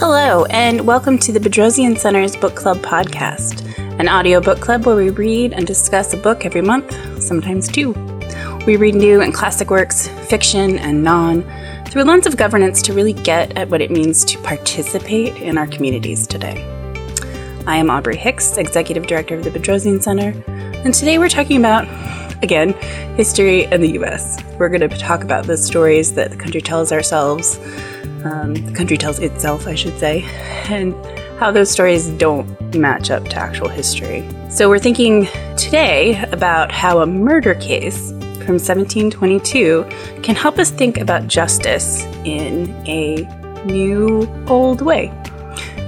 Hello, and welcome to the Bedrosian Center's Book Club podcast, an audio book club where we read and discuss a book every month, sometimes two. We read new and classic works, fiction and non, through a lens of governance to really get at what it means to participate in our communities today. I am Aubrey Hicks, Executive Director of the Bedrosian Center, and today we're talking about, again, history in the US. We're going to talk about the stories that the country tells ourselves um, the country tells itself, I should say, and how those stories don't match up to actual history. So, we're thinking today about how a murder case from 1722 can help us think about justice in a new, old way.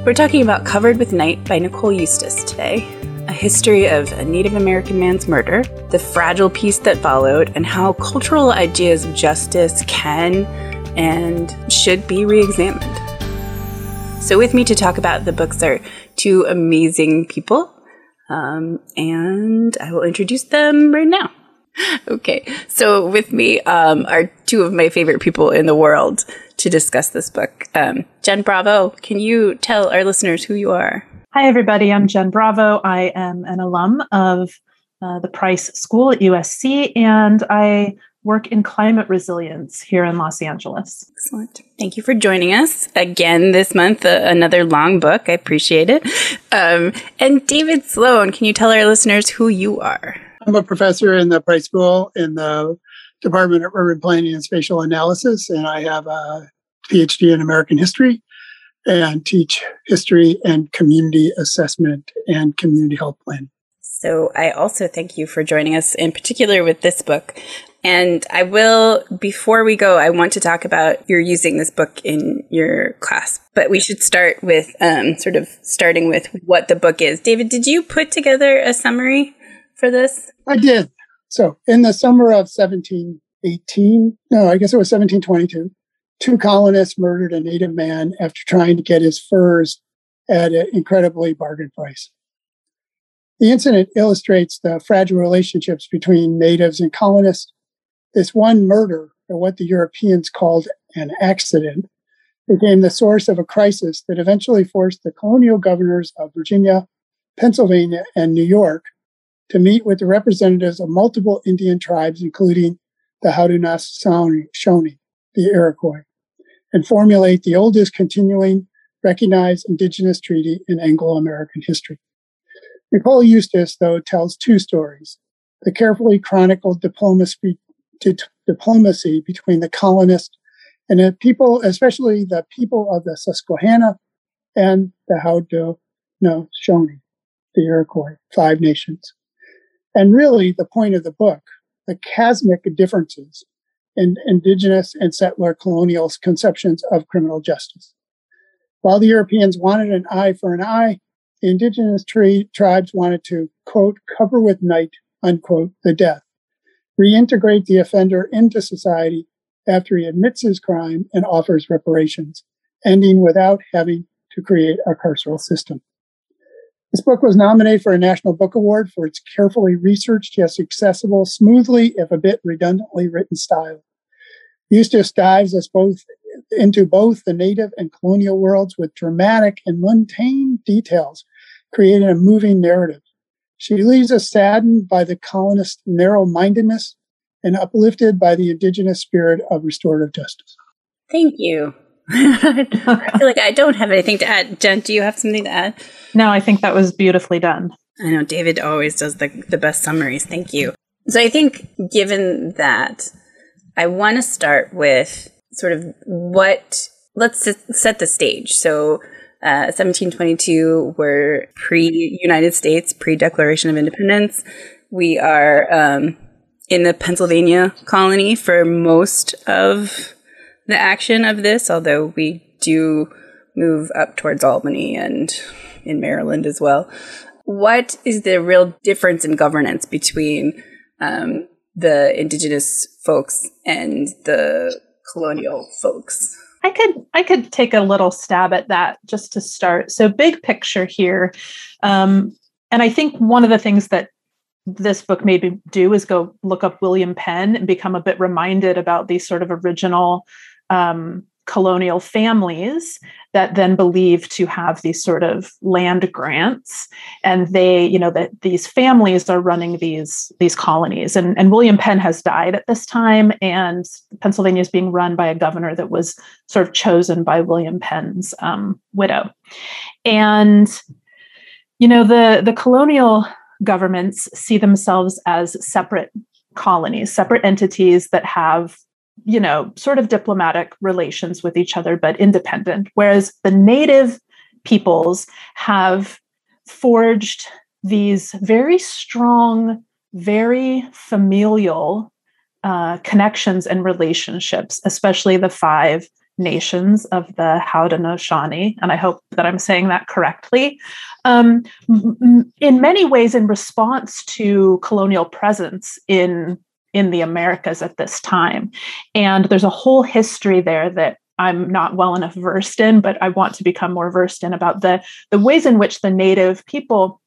We're talking about Covered with Night by Nicole Eustace today, a history of a Native American man's murder, the fragile peace that followed, and how cultural ideas of justice can and should be re examined. So, with me to talk about the books are two amazing people, um, and I will introduce them right now. Okay, so with me um, are two of my favorite people in the world to discuss this book. Um, Jen Bravo, can you tell our listeners who you are? Hi, everybody. I'm Jen Bravo. I am an alum of uh, the Price School at USC, and I work in climate resilience here in Los Angeles. Excellent. Thank you for joining us again this month. Uh, another long book. I appreciate it. Um, and David Sloane, can you tell our listeners who you are? I'm a professor in the Price School in the Department of Urban Planning and Spatial Analysis, and I have a PhD in American history and teach history and community assessment and community health planning. So I also thank you for joining us in particular with this book. And I will, before we go, I want to talk about you're using this book in your class, but we should start with um, sort of starting with what the book is. David, did you put together a summary for this? I did. So in the summer of 1718, no, I guess it was 1722, two colonists murdered a native man after trying to get his furs at an incredibly bargain price. The incident illustrates the fragile relationships between natives and colonists this one murder, or what the Europeans called an accident, became the source of a crisis that eventually forced the colonial governors of Virginia, Pennsylvania, and New York to meet with the representatives of multiple Indian tribes, including the Haudenosaunee, the Iroquois, and formulate the oldest continuing recognized indigenous treaty in Anglo American history. Nicole Eustace, though, tells two stories the carefully chronicled diplomacy diplomacy between the colonists and the people, especially the people of the Susquehanna and the Haudenosaunee, the Iroquois, five nations. And really, the point of the book, the chasmic differences in indigenous and settler colonial conceptions of criminal justice. While the Europeans wanted an eye for an eye, the indigenous tri- tribes wanted to, quote, cover with night, unquote, the death reintegrate the offender into society after he admits his crime and offers reparations, ending without having to create a carceral system. This book was nominated for a National Book Award for its carefully researched yet accessible, smoothly, if a bit redundantly written style. Eustace dives us both into both the native and colonial worlds with dramatic and mundane details, creating a moving narrative. She leaves us saddened by the colonists' narrow mindedness and uplifted by the indigenous spirit of restorative justice. Thank you. I feel like I don't have anything to add. Jen, do you have something to add? No, I think that was beautifully done. I know David always does the, the best summaries. Thank you. So I think given that, I want to start with sort of what, let's set the stage. So 1722, uh, we're pre United States, pre Declaration of Independence. We are um, in the Pennsylvania colony for most of the action of this, although we do move up towards Albany and in Maryland as well. What is the real difference in governance between um, the indigenous folks and the colonial folks? I could I could take a little stab at that just to start. So big picture here, um, and I think one of the things that this book made me do is go look up William Penn and become a bit reminded about these sort of original um, colonial families that then believe to have these sort of land grants. And they you know that these families are running these these colonies. And, and william penn has died at this time and pennsylvania is being run by a governor that was sort of chosen by william penn's um, widow. And you know the the colonial governments see themselves as separate colonies separate entities that have you know, sort of diplomatic relations with each other, but independent. Whereas the native peoples have forged these very strong, very familial uh, connections and relationships, especially the five nations of the Haudenosaunee, and I hope that I'm saying that correctly. Um, in many ways, in response to colonial presence in in the Americas at this time. And there's a whole history there that I'm not well enough versed in, but I want to become more versed in about the, the ways in which the native people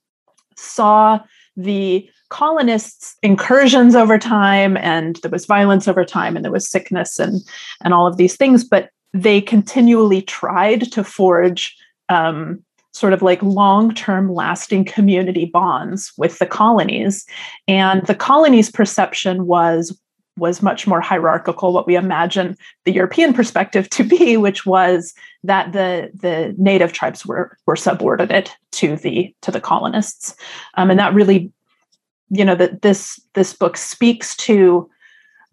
saw the colonists' incursions over time, and there was violence over time, and there was sickness and, and all of these things, but they continually tried to forge um, sort of like long term lasting community bonds with the colonies. And the colonies' perception was was much more hierarchical what we imagine the european perspective to be which was that the the native tribes were were subordinate to the to the colonists um, and that really you know that this this book speaks to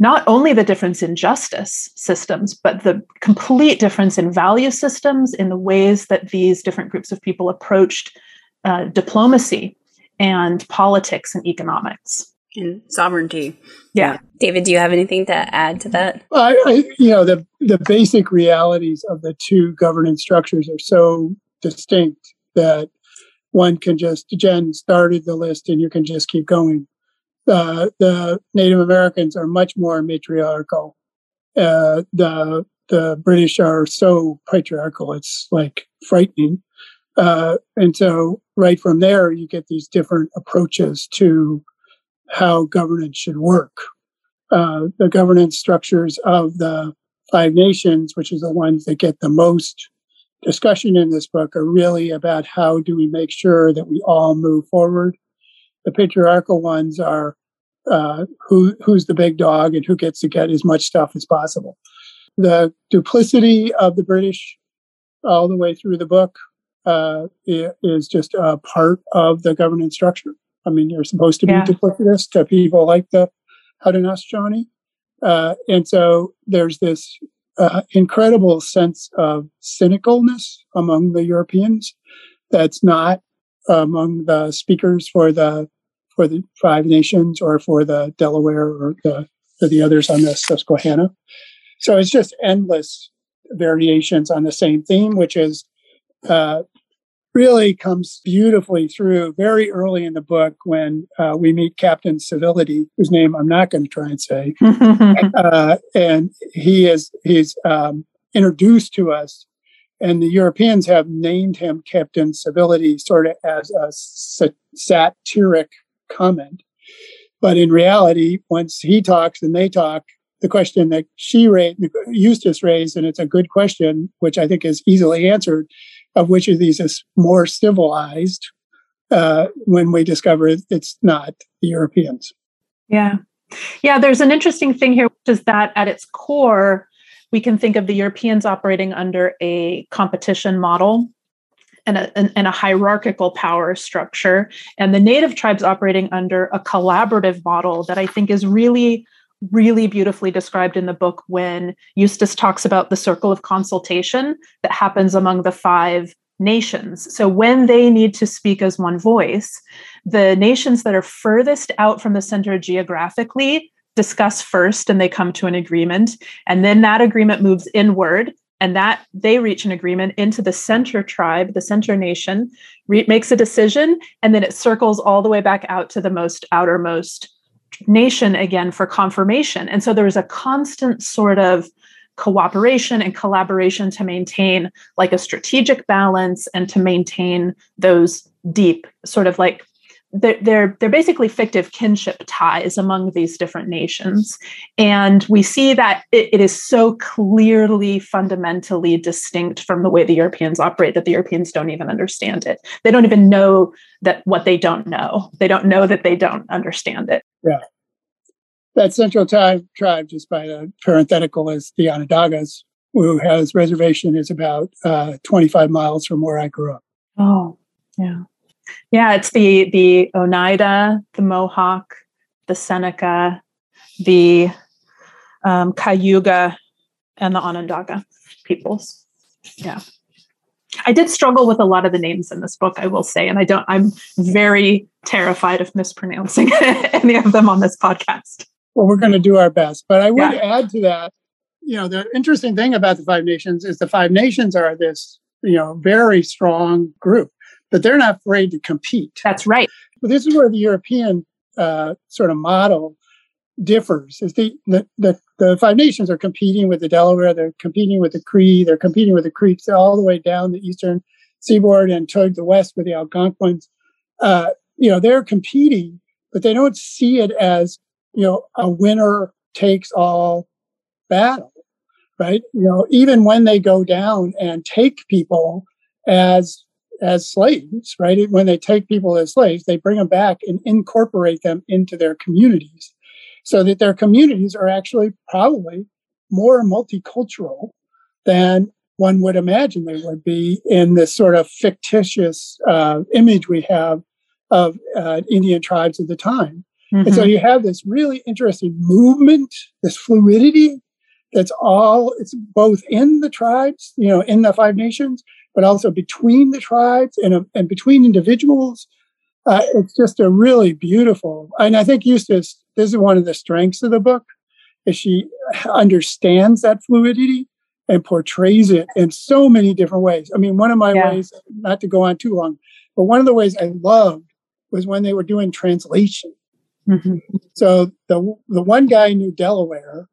not only the difference in justice systems, but the complete difference in value systems, in the ways that these different groups of people approached uh, diplomacy and politics and economics and sovereignty. Yeah. David, do you have anything to add to that? Well, I, I, you know, the, the basic realities of the two governance structures are so distinct that one can just, Jen started the list and you can just keep going uh, the Native Americans are much more matriarchal. Uh, the the British are so patriarchal; it's like frightening. Uh, and so, right from there, you get these different approaches to how governance should work. Uh, the governance structures of the Five Nations, which is the ones that get the most discussion in this book, are really about how do we make sure that we all move forward the patriarchal ones are uh, who who's the big dog and who gets to get as much stuff as possible. The duplicity of the British, all the way through the book, uh, is just a part of the governance structure. I mean, you're supposed to be yeah. duplicitous to people like the Haudenosaunee. Uh, and so there's this uh, incredible sense of cynicalness among the Europeans that's not among the speakers for the for the Five Nations or for the Delaware or the or the others on the Susquehanna. So it's just endless variations on the same theme, which is uh, really comes beautifully through very early in the book when uh, we meet Captain Civility, whose name I'm not going to try and say, uh, and he is he's um, introduced to us and the Europeans have named him Captain Civility sort of as a satiric comment. But in reality, once he talks and they talk, the question that she raised, Eustace raised, and it's a good question, which I think is easily answered, of which of these is more civilized uh, when we discover it's not the Europeans. Yeah. Yeah, there's an interesting thing here, which is that at its core, we can think of the Europeans operating under a competition model and a, and a hierarchical power structure, and the native tribes operating under a collaborative model that I think is really really beautifully described in the book when Eustace talks about the circle of consultation that happens among the five nations. So when they need to speak as one voice, the nations that are furthest out from the center geographically discuss first and they come to an agreement and then that agreement moves inward and that they reach an agreement into the center tribe the center nation re- makes a decision and then it circles all the way back out to the most outermost nation again for confirmation. And so there's a constant sort of cooperation and collaboration to maintain like a strategic balance and to maintain those deep sort of like they're, they're they're basically fictive kinship ties among these different nations. And we see that it, it is so clearly fundamentally distinct from the way the europeans operate that the europeans don't even understand it. They don't even know that what they don't know. They don't know that they don't understand it. Yeah. That central tribe tribe just by the parenthetical is the onondagas who has reservation is about uh, 25 miles from where i grew up. Oh yeah yeah, it's the the Oneida, the Mohawk, the Seneca, the um, Cayuga, and the Onondaga peoples. Yeah. I did struggle with a lot of the names in this book, I will say, and I don't. I'm very terrified of mispronouncing any of them on this podcast. Well, we're going to do our best, but I would yeah. add to that. You know, the interesting thing about the Five Nations is the Five Nations are this, you know, very strong group but they're not afraid to compete. That's right. But this is where the European uh, sort of model differs. Is the, the, the the Five Nations are competing with the Delaware, they're competing with the Cree, they're competing with the Creeks all the way down the eastern seaboard and toward the west with the Algonquins. Uh, you know, they're competing, but they don't see it as you know a winner takes all battle, right? You know, even when they go down and take people as as slaves, right? When they take people as slaves, they bring them back and incorporate them into their communities so that their communities are actually probably more multicultural than one would imagine they would be in this sort of fictitious uh, image we have of uh, Indian tribes of the time. Mm-hmm. And so mm-hmm. you have this really interesting movement, this fluidity that's all, it's both in the tribes, you know, in the Five Nations, but also between the tribes and, and between individuals. Uh, it's just a really beautiful, and I think Eustace, this is one of the strengths of the book, is she understands that fluidity and portrays it in so many different ways. I mean, one of my yeah. ways, not to go on too long, but one of the ways I loved was when they were doing translation. Mm-hmm. So the the one guy knew Delaware,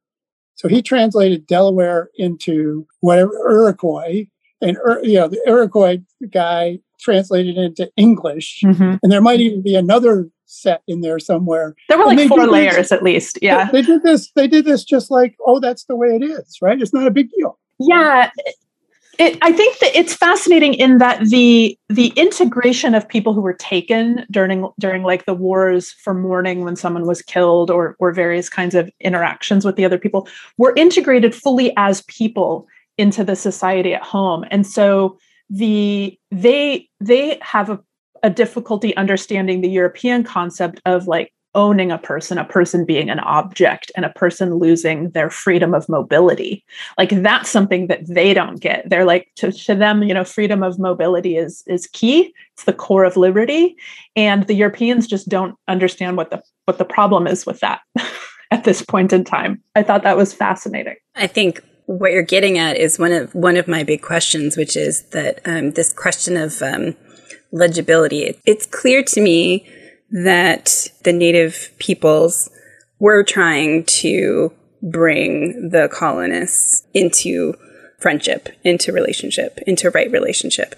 so he translated Delaware into whatever Iroquois, and you know the Iroquois guy translated into English, mm-hmm. and there might even be another set in there somewhere. There were like four layers this, at least. Yeah, they, they did this. They did this just like, oh, that's the way it is, right? It's not a big deal. Yeah, it, I think that it's fascinating in that the the integration of people who were taken during during like the wars for mourning when someone was killed or or various kinds of interactions with the other people were integrated fully as people into the society at home. And so the they they have a, a difficulty understanding the european concept of like owning a person a person being an object and a person losing their freedom of mobility. Like that's something that they don't get. They're like to, to them you know freedom of mobility is is key. It's the core of liberty. And the europeans just don't understand what the what the problem is with that at this point in time. I thought that was fascinating. I think what you're getting at is one of one of my big questions, which is that um, this question of um, legibility. It's clear to me that the native peoples were trying to bring the colonists into friendship, into relationship, into right relationship,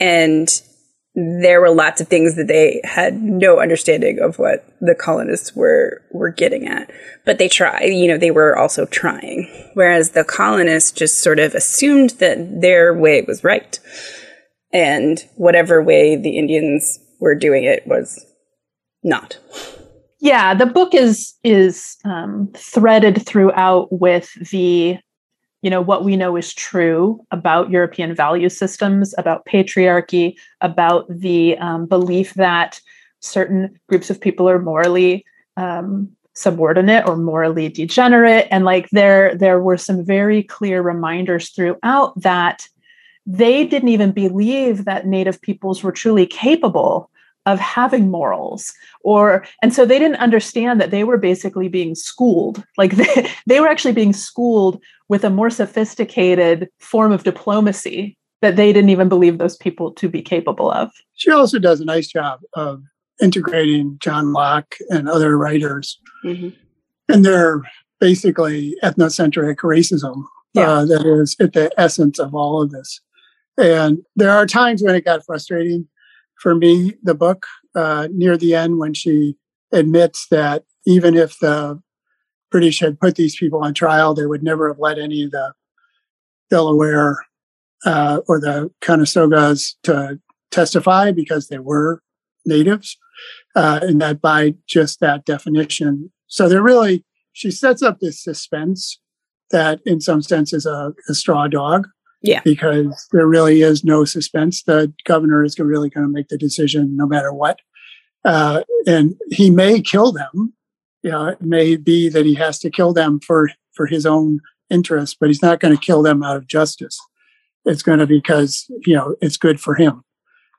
and there were lots of things that they had no understanding of what the colonists were were getting at. But they tried you know they were also trying. Whereas the colonists just sort of assumed that their way was right. And whatever way the indians were doing it was not. Yeah the book is is um, threaded throughout with the you know what we know is true about european value systems about patriarchy about the um, belief that certain groups of people are morally um, subordinate or morally degenerate. And like there there were some very clear reminders throughout that they didn't even believe that native peoples were truly capable of having morals or and so they didn't understand that they were basically being schooled. Like they, they were actually being schooled with a more sophisticated form of diplomacy that they didn't even believe those people to be capable of she also does a nice job of integrating john locke and other writers mm-hmm. and their basically ethnocentric racism yeah. uh, that is at the essence of all of this and there are times when it got frustrating for me, the book, uh, near the end when she admits that even if the British had put these people on trial, they would never have let any of the Delaware uh, or the Conestogas to testify because they were natives, uh, and that by just that definition. So they're really, she sets up this suspense that in some sense is a, a straw dog. Yeah. Because there really is no suspense. The governor is really going to make the decision no matter what. Uh, and he may kill them. You know, it may be that he has to kill them for, for his own interest, but he's not going to kill them out of justice. It's going to because, you know, it's good for him.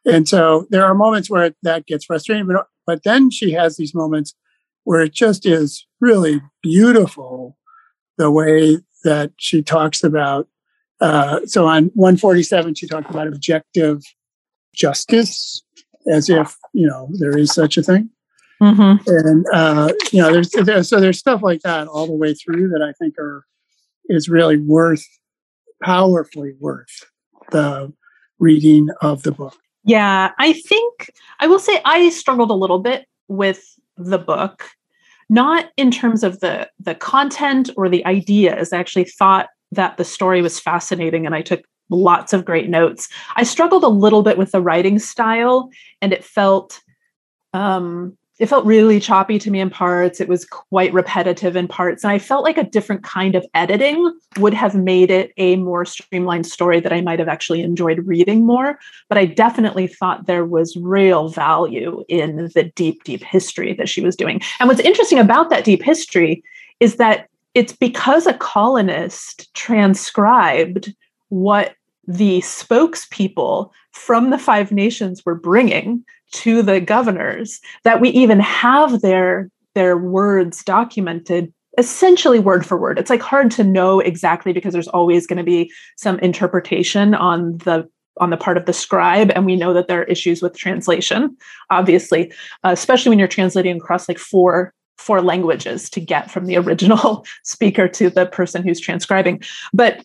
And so there are moments where that gets frustrating, but, but then she has these moments where it just is really beautiful the way that she talks about. Uh, so on 147, she talked about objective justice as if, you know, there is such a thing. Mm-hmm. And, uh, you know, there's, there's, so there's stuff like that all the way through that I think are, is really worth, powerfully worth the reading of the book. Yeah, I think I will say I struggled a little bit with the book not in terms of the the content or the ideas. I actually thought that the story was fascinating and I took lots of great notes. I struggled a little bit with the writing style and it felt um it felt really choppy to me in parts. It was quite repetitive in parts. And I felt like a different kind of editing would have made it a more streamlined story that I might have actually enjoyed reading more. But I definitely thought there was real value in the deep, deep history that she was doing. And what's interesting about that deep history is that it's because a colonist transcribed what the spokespeople from the Five Nations were bringing to the governors that we even have their their words documented essentially word for word. It's like hard to know exactly because there's always going to be some interpretation on the on the part of the scribe and we know that there are issues with translation obviously uh, especially when you're translating across like four four languages to get from the original speaker to the person who's transcribing. But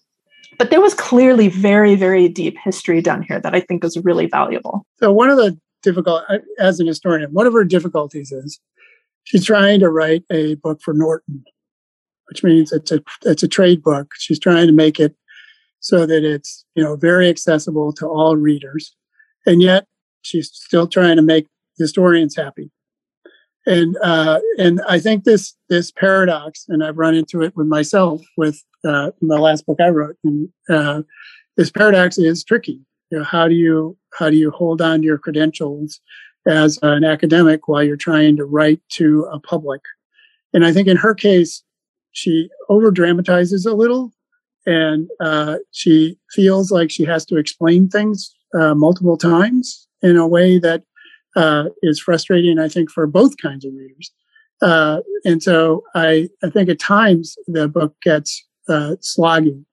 but there was clearly very very deep history done here that i think is really valuable so one of the difficult as an historian. One of her difficulties is she's trying to write a book for Norton, which means it's a it's a trade book. She's trying to make it so that it's you know very accessible to all readers, and yet she's still trying to make historians happy. And uh, and I think this this paradox, and I've run into it with myself with uh, the last book I wrote, and uh, this paradox is tricky you know, how do you how do you hold on to your credentials as an academic while you're trying to write to a public? And I think in her case, she over dramatizes a little, and uh, she feels like she has to explain things uh, multiple times in a way that uh, is frustrating. I think for both kinds of readers. Uh, and so I, I think at times the book gets uh, sloggy.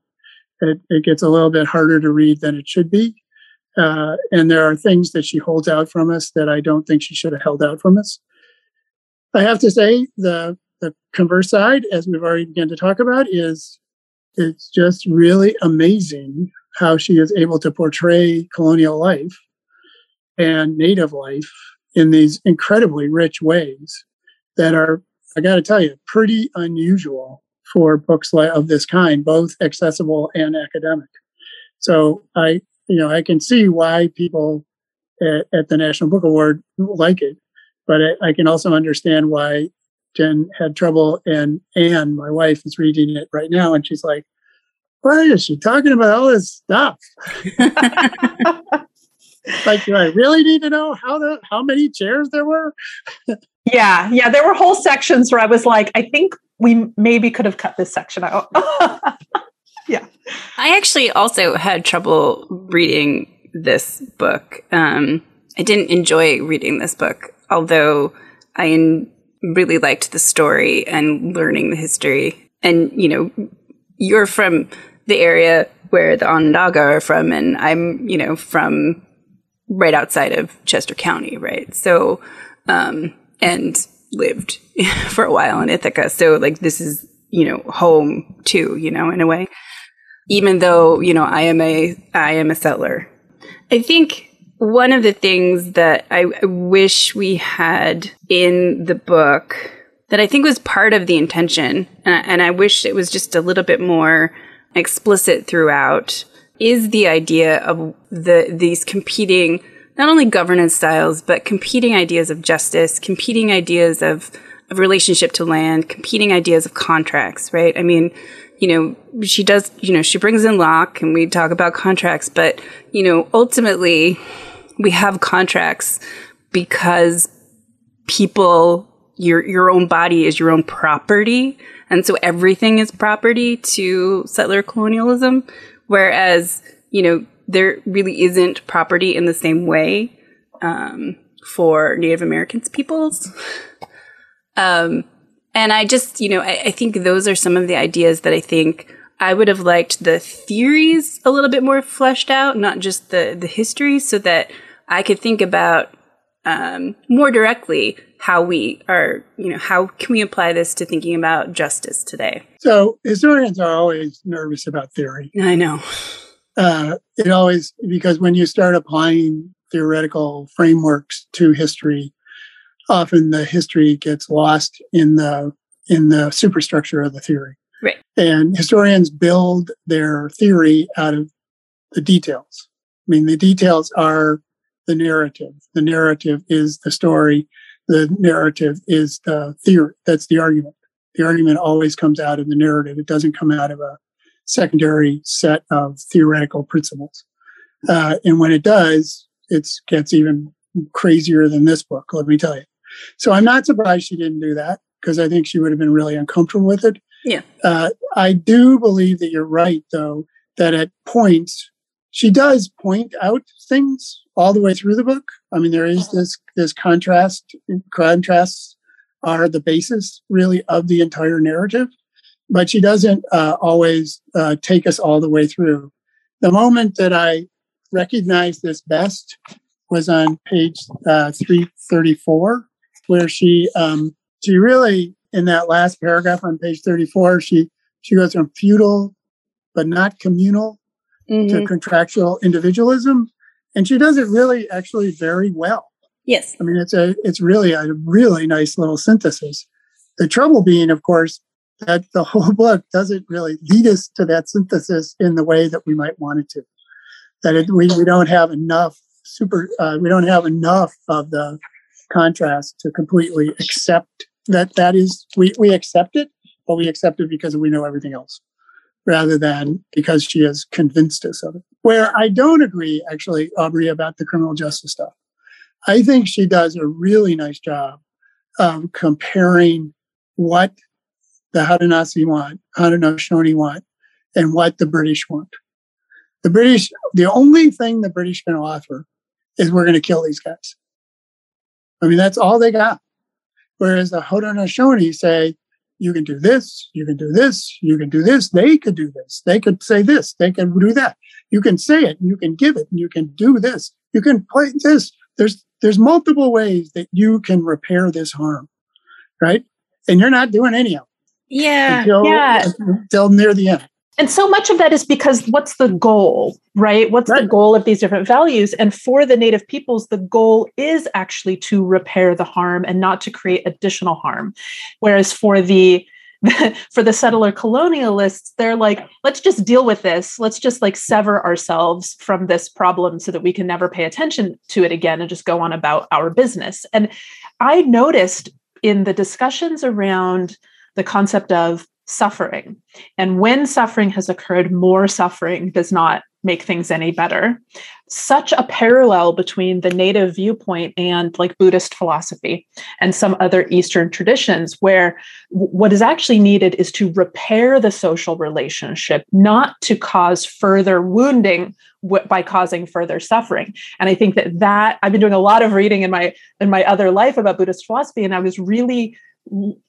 It, it, gets a little bit harder to read than it should be. Uh, and there are things that she holds out from us that I don't think she should have held out from us. I have to say the the converse side, as we've already begun to talk about, is it's just really amazing how she is able to portray colonial life and native life in these incredibly rich ways that are, I got to tell you, pretty unusual for books of this kind, both accessible and academic. So I, you know, I can see why people at, at the National Book Award like it, but I, I, can also understand why Jen had trouble. And Anne, my wife, is reading it right now, and she's like, "Why is she talking about all this stuff?" like, do I really need to know how the how many chairs there were? yeah, yeah, there were whole sections where I was like, I think we maybe could have cut this section out. yeah. I actually also had trouble reading this book. Um, I didn't enjoy reading this book, although I in- really liked the story and learning the history. And, you know, you're from the area where the Onondaga are from, and I'm, you know, from right outside of Chester County, right? So, um, and lived for a while in Ithaca. So, like, this is, you know, home too, you know, in a way even though, you know, I am a, I am a settler. I think one of the things that I wish we had in the book that I think was part of the intention, and I, and I wish it was just a little bit more explicit throughout, is the idea of the these competing not only governance styles but competing ideas of justice, competing ideas of of relationship to land, competing ideas of contracts, right? I mean, you know, she does, you know, she brings in Locke and we talk about contracts, but, you know, ultimately we have contracts because people your your own body is your own property and so everything is property to settler colonialism whereas you know there really isn't property in the same way um, for native americans peoples. Um, and i just you know I, I think those are some of the ideas that i think i would have liked the theories a little bit more fleshed out not just the the history so that i could think about um, more directly how we are, you know, how can we apply this to thinking about justice today? So historians are always nervous about theory. I know. Uh, it always, because when you start applying theoretical frameworks to history, often the history gets lost in the in the superstructure of the theory. Right. And historians build their theory out of the details. I mean, the details are the narrative. The narrative is the story. The narrative is the theory. That's the argument. The argument always comes out of the narrative. It doesn't come out of a secondary set of theoretical principles. Uh, and when it does, it gets even crazier than this book, let me tell you. So I'm not surprised she didn't do that because I think she would have been really uncomfortable with it. Yeah. Uh, I do believe that you're right, though, that at points she does point out things all the way through the book. I mean, there is this this contrast. Contrasts are the basis, really, of the entire narrative, but she doesn't uh, always uh, take us all the way through. The moment that I recognized this best was on page uh, 334, where she um, she really in that last paragraph on page 34 she she goes from feudal but not communal mm-hmm. to contractual individualism. And she does it really actually very well. Yes. I mean, it's a, it's really a really nice little synthesis. The trouble being, of course, that the whole book doesn't really lead us to that synthesis in the way that we might want it to. That it, we, we don't have enough super, uh, we don't have enough of the contrast to completely accept that that is, we, we accept it, but we accept it because we know everything else rather than because she has convinced us of it. Where I don't agree, actually, Aubrey, about the criminal justice stuff. I think she does a really nice job of comparing what the Haudenosaunee want, Haudenosaunee want, and what the British want. The British, the only thing the British can offer is we're going to kill these guys. I mean, that's all they got. Whereas the Haudenosaunee say, you can do this, you can do this, you can do this, they could do this, they could say this, they can do that. You can say it, you can give it, you can do this, you can play this. There's there's multiple ways that you can repair this harm, right? And you're not doing any of them. Yeah. Until, yeah. until near the end. And so much of that is because what's the goal, right? What's right. the goal of these different values? And for the Native peoples, the goal is actually to repair the harm and not to create additional harm. Whereas for the for the settler colonialists, they're like, let's just deal with this. Let's just like sever ourselves from this problem so that we can never pay attention to it again and just go on about our business. And I noticed in the discussions around the concept of suffering. And when suffering has occurred, more suffering does not make things any better. Such a parallel between the native viewpoint and like Buddhist philosophy and some other Eastern traditions, where what is actually needed is to repair the social relationship, not to cause further wounding by causing further suffering and i think that that i've been doing a lot of reading in my in my other life about buddhist philosophy and i was really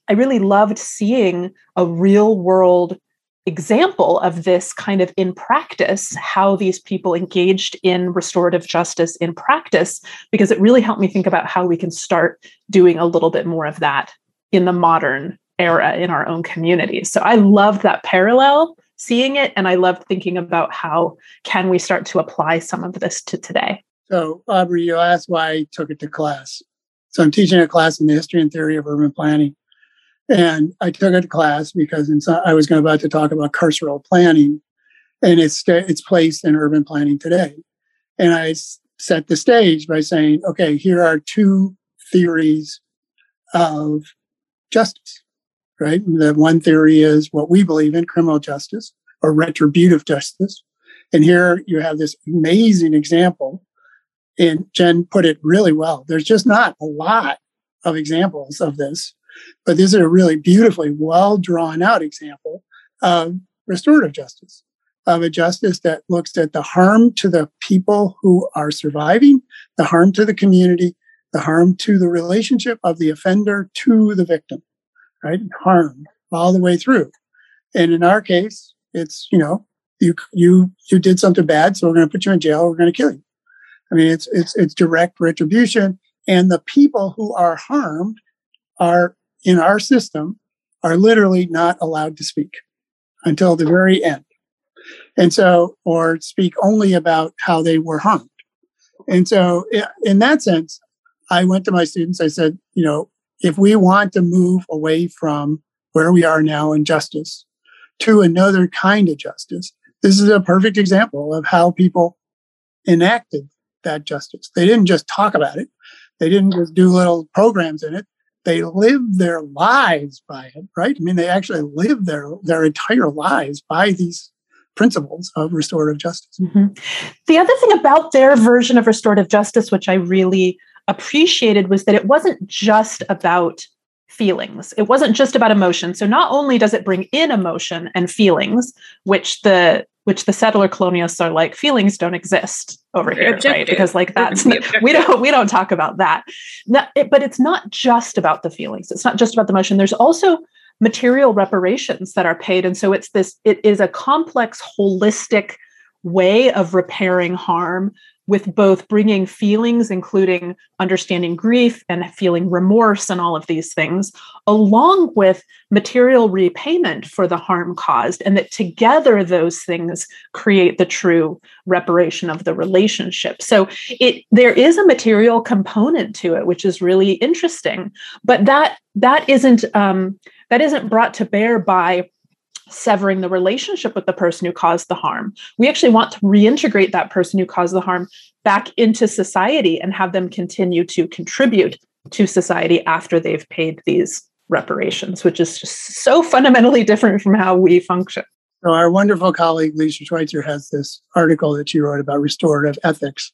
I really loved seeing a real world example of this kind of in practice, how these people engaged in restorative justice in practice, because it really helped me think about how we can start doing a little bit more of that in the modern era in our own communities. So I loved that parallel seeing it and I loved thinking about how can we start to apply some of this to today. So, Aubrey, you asked why I took it to class. So, I'm teaching a class in the history and theory of urban planning. And I took a class because I was going about to talk about carceral planning and its, its place in urban planning today. And I set the stage by saying, okay, here are two theories of justice, right? The one theory is what we believe in criminal justice or retributive justice. And here you have this amazing example. And Jen put it really well. There's just not a lot of examples of this, but this is a really beautifully well drawn out example of restorative justice, of a justice that looks at the harm to the people who are surviving, the harm to the community, the harm to the relationship of the offender to the victim, right? Harm all the way through. And in our case, it's, you know, you, you, you did something bad, so we're going to put you in jail. We're going to kill you. I mean, it's, it's, it's direct retribution. And the people who are harmed are in our system are literally not allowed to speak until the very end. And so, or speak only about how they were harmed. And so, in that sense, I went to my students, I said, you know, if we want to move away from where we are now in justice to another kind of justice, this is a perfect example of how people enacted that justice. They didn't just talk about it, they didn't just do little programs in it. They lived their lives by it, right? I mean, they actually lived their, their entire lives by these principles of restorative justice. Mm-hmm. The other thing about their version of restorative justice, which I really appreciated was that it wasn't just about feelings. It wasn't just about emotion. So not only does it bring in emotion and feelings, which the which the settler colonialists are like feelings don't exist over here, objective. right? Because like that's we don't we don't talk about that. it, but it's not just about the feelings. It's not just about the motion There's also material reparations that are paid, and so it's this. It is a complex, holistic way of repairing harm with both bringing feelings, including understanding grief and feeling remorse and all of these things, along with material repayment for the harm caused, and that together those things create the true reparation of the relationship. So it there is a material component to it, which is really interesting, but that that isn't um, that isn't brought to bear by severing the relationship with the person who caused the harm. We actually want to reintegrate that person who caused the harm back into society and have them continue to contribute to society after they've paid these reparations, which is just so fundamentally different from how we function. So, our wonderful colleague Lisa Schweitzer has this article that she wrote about restorative ethics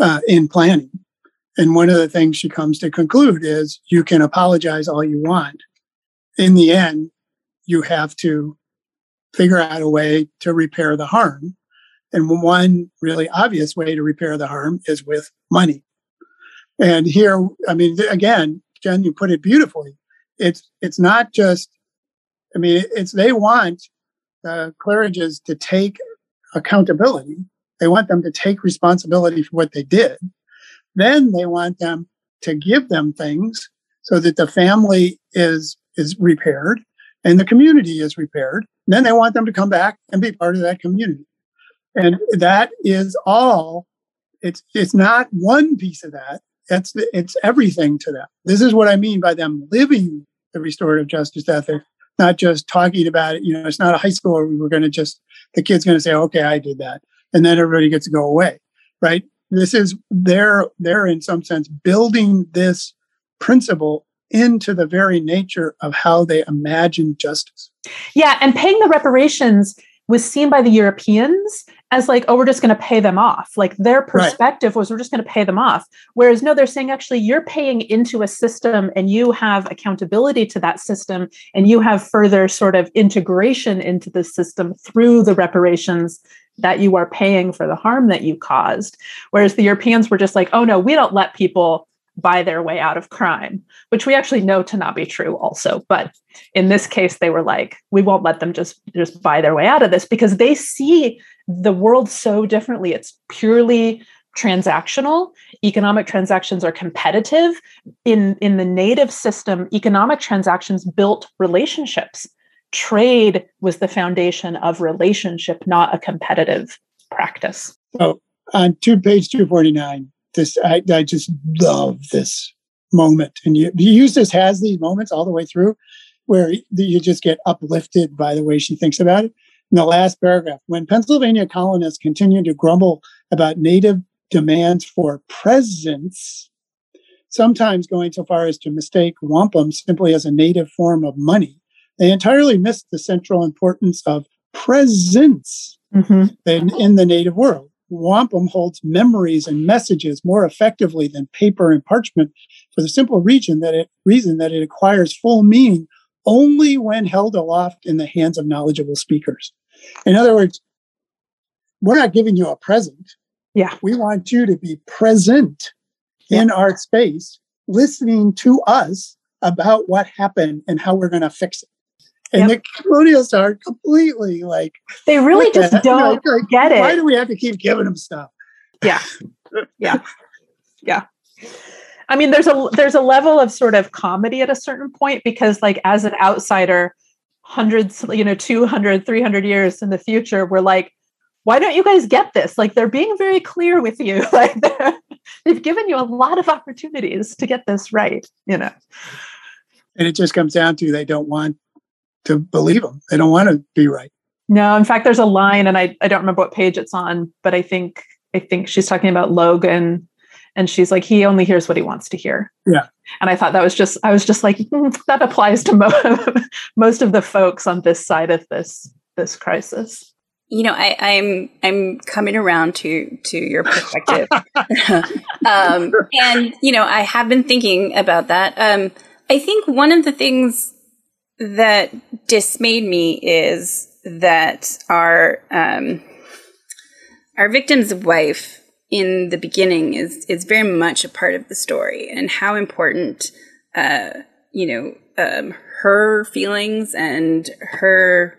uh, in planning. And one of the things she comes to conclude is you can apologize all you want. In the end, you have to figure out a way to repair the harm. And one really obvious way to repair the harm is with money. And here, I mean, again, Jen, you put it beautifully. It's it's not just. I mean, it's they want the Cartlidges to take accountability. They want them to take responsibility for what they did. Then they want them to give them things so that the family is is repaired and the community is repaired, then they want them to come back and be part of that community. And that is all. It's it's not one piece of that. It's it's everything to them. This is what I mean by them living the restorative justice ethic, not just talking about it. You know, it's not a high school where we were going to just the kid's going to say, "Okay, I did that," and then everybody gets to go away, right? This is they're they're in some sense building this principle into the very nature of how they imagine justice. Yeah, and paying the reparations was seen by the Europeans as like, oh, we're just going to pay them off. Like their perspective right. was, we're just going to pay them off. Whereas, no, they're saying actually, you're paying into a system and you have accountability to that system and you have further sort of integration into the system through the reparations that you are paying for the harm that you caused. Whereas the Europeans were just like, oh, no, we don't let people buy their way out of crime, which we actually know to not be true also. But in this case, they were like, we won't let them just just buy their way out of this because they see the world so differently. It's purely transactional economic transactions are competitive in in the native system economic transactions built relationships trade was the foundation of relationship not a competitive practice oh on two page 249, this I, I just love this moment. And you, Eustace has these moments all the way through where you just get uplifted by the way she thinks about it. In the last paragraph, when Pennsylvania colonists continued to grumble about native demands for presents, sometimes going so far as to mistake wampum simply as a native form of money, they entirely missed the central importance of presence mm-hmm. in, in the native world. Wampum holds memories and messages more effectively than paper and parchment for the simple reason that it reason that it acquires full meaning only when held aloft in the hands of knowledgeable speakers. In other words, we're not giving you a present. Yeah. We want you to be present yeah. in our space, listening to us about what happened and how we're going to fix it. And yep. the colonials are completely like they really just the don't like, get it. Why do we have to keep giving them stuff? Yeah, yeah, yeah. I mean, there's a there's a level of sort of comedy at a certain point because, like, as an outsider, hundreds, you know, 200, 300 years in the future, we're like, why don't you guys get this? Like, they're being very clear with you. Like, they've given you a lot of opportunities to get this right. You know. And it just comes down to they don't want to believe them. They don't want to be right. No, in fact, there's a line, and I, I don't remember what page it's on, but I think I think she's talking about Logan, and she's like, he only hears what he wants to hear. Yeah. And I thought that was just, I was just like, mm, that applies to mo- most of the folks on this side of this this crisis. You know, I, I'm I'm coming around to to your perspective, um, and you know, I have been thinking about that. Um, I think one of the things that dismayed me is that our um, our victim's wife in the beginning is is very much a part of the story and how important uh, you know um, her feelings and her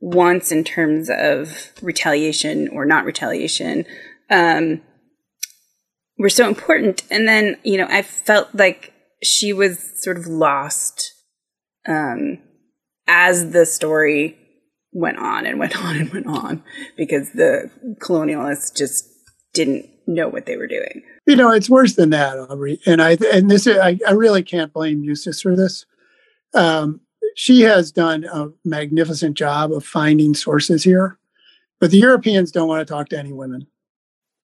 wants in terms of retaliation or not retaliation um, were so important. And then you know i felt like she was sort of lost um, as the story went on and went on and went on because the colonialists just didn't know what they were doing. You know, it's worse than that, Aubrey. And I and this I, I really can't blame Eustace for this. Um, she has done a magnificent job of finding sources here, but the Europeans don't want to talk to any women.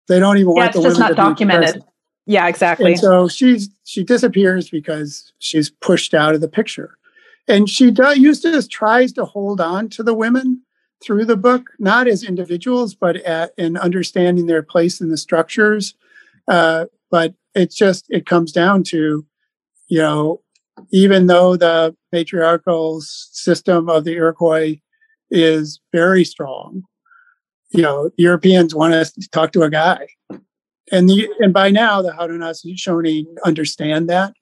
They don't even yeah, want the women not to documented. Be yeah, exactly. And so she's she disappears because she's pushed out of the picture. And she does, Eustace tries to hold on to the women through the book, not as individuals, but at, in understanding their place in the structures. Uh, but it's just, it comes down to, you know, even though the patriarchal system of the Iroquois is very strong, you know, Europeans want us to talk to a guy. And the, and by now the Haudenosaunee understand that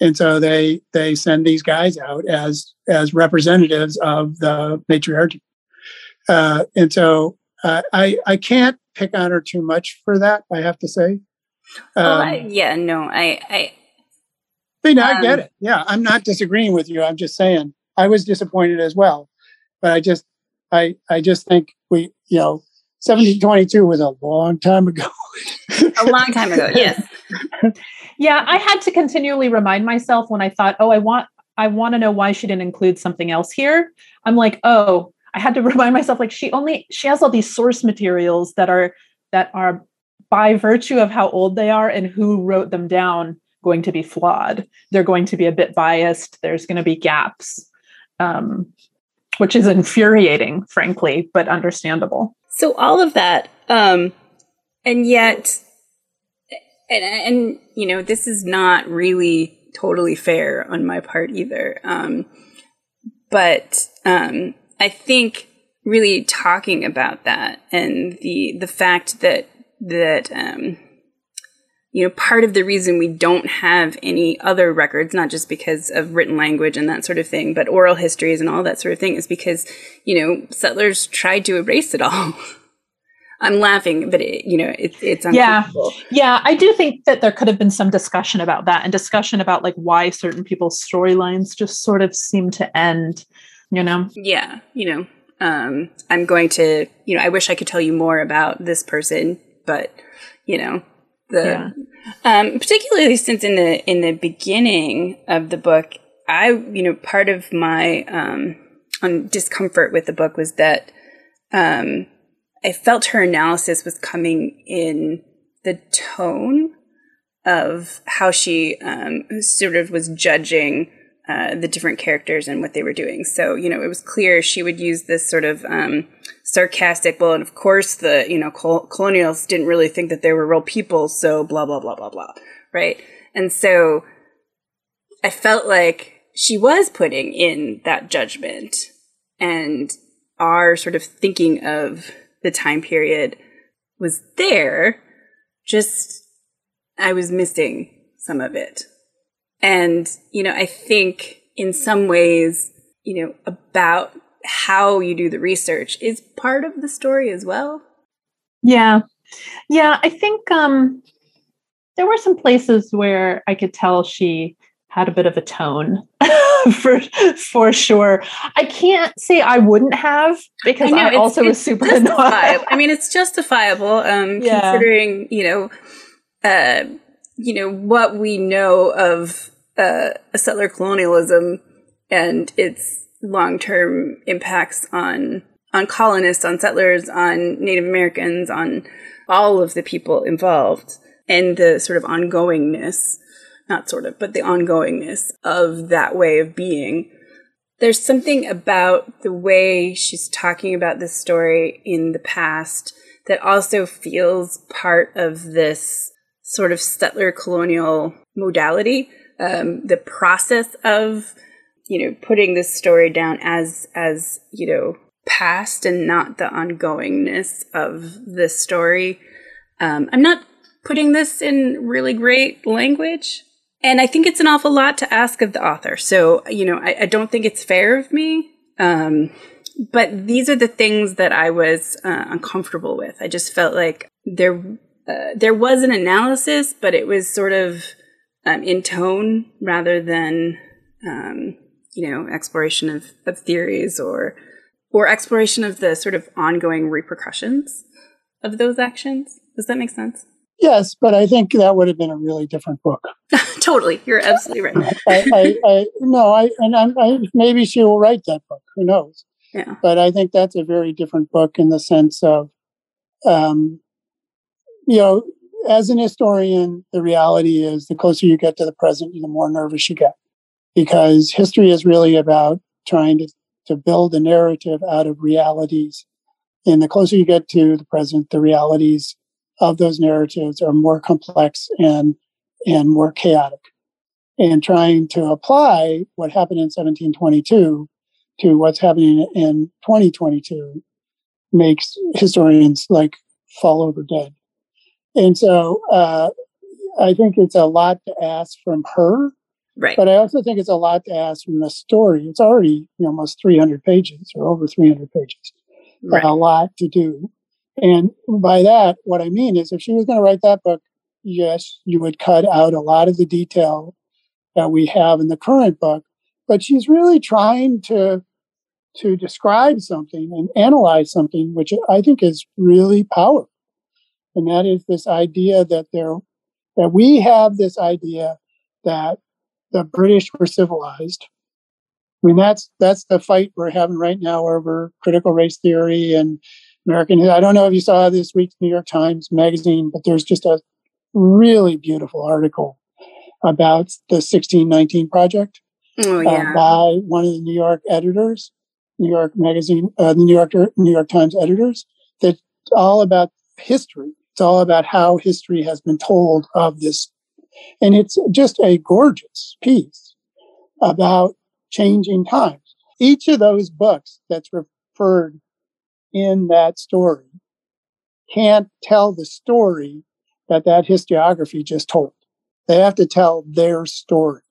and so they they send these guys out as as representatives of the matriarchy uh, and so uh, i i can't pick on her too much for that i have to say um, well, I, yeah no i i I mean, I get um, it. Yeah, I'm not disagreeing with you. I'm just saying I was disappointed as well, but I just, I, I just think we, you know, 1722 was a long time ago. a long time ago, yes. yeah, I had to continually remind myself when I thought, oh, I want I want to know why she didn't include something else here. I'm like, oh, I had to remind myself like she only she has all these source materials that are that are by virtue of how old they are and who wrote them down going to be flawed. They're going to be a bit biased. There's going to be gaps. Um, which is infuriating, frankly, but understandable. So all of that, um, and yet and, and you know this is not really totally fair on my part either. Um, but um, i think really talking about that and the the fact that that um, you know part of the reason we don't have any other records not just because of written language and that sort of thing but oral histories and all that sort of thing is because you know settlers tried to erase it all I'm laughing, but it, you know, it, it's yeah, yeah. I do think that there could have been some discussion about that and discussion about like why certain people's storylines just sort of seem to end. You know? Yeah, you know. Um, I'm going to, you know, I wish I could tell you more about this person, but you know the yeah. um, particularly since in the in the beginning of the book, I you know part of my um, discomfort with the book was that um, I felt her analysis was coming in the tone of how she um, sort of was judging uh, the different characters and what they were doing. So, you know, it was clear she would use this sort of um, sarcastic, well, and of course the, you know, col- colonials didn't really think that they were real people, so blah, blah, blah, blah, blah, right? And so I felt like she was putting in that judgment and our sort of thinking of the time period was there, just I was missing some of it. And, you know, I think in some ways, you know, about how you do the research is part of the story as well. Yeah. Yeah. I think um, there were some places where I could tell she had a bit of a tone for for sure. I can't say I wouldn't have because I, know, I also was super annoyed. I mean, it's justifiable um, yeah. considering you know, uh, you know what we know of uh, settler colonialism and its long term impacts on on colonists, on settlers, on Native Americans, on all of the people involved, and the sort of ongoingness not sort of, but the ongoingness of that way of being. There's something about the way she's talking about this story in the past that also feels part of this sort of settler colonial modality. Um, the process of, you know, putting this story down as, as, you know, past and not the ongoingness of the story. Um, I'm not putting this in really great language, and I think it's an awful lot to ask of the author. So, you know, I, I don't think it's fair of me. Um, but these are the things that I was uh, uncomfortable with. I just felt like there uh, there was an analysis, but it was sort of um, in tone rather than um, you know exploration of, of theories or or exploration of the sort of ongoing repercussions of those actions. Does that make sense? Yes, but I think that would have been a really different book. totally, you're absolutely right. I, I, I, no, I and I, maybe she will write that book. Who knows? Yeah. But I think that's a very different book in the sense of, um, you know, as an historian, the reality is the closer you get to the present, the more nervous you get, because history is really about trying to to build a narrative out of realities, and the closer you get to the present, the realities of those narratives are more complex and and more chaotic. And trying to apply what happened in 1722 to what's happening in 2022 makes historians like fall over dead. And so uh, I think it's a lot to ask from her. Right. But I also think it's a lot to ask from the story. It's already you know, almost 300 pages or over 300 pages. Right. A lot to do. And by that, what I mean is if she was going to write that book, yes, you would cut out a lot of the detail that we have in the current book. But she's really trying to to describe something and analyze something, which I think is really powerful. And that is this idea that there that we have this idea that the British were civilized. I mean, that's that's the fight we're having right now over critical race theory and American. I don't know if you saw this week's New York Times Magazine, but there's just a really beautiful article about the 1619 project oh, uh, yeah. uh, by one of the New York editors, New York Magazine, uh, the New York New York Times editors. That's all about history. It's all about how history has been told of this, and it's just a gorgeous piece about changing times. Each of those books that's referred in that story can't tell the story that that historiography just told. They have to tell their story.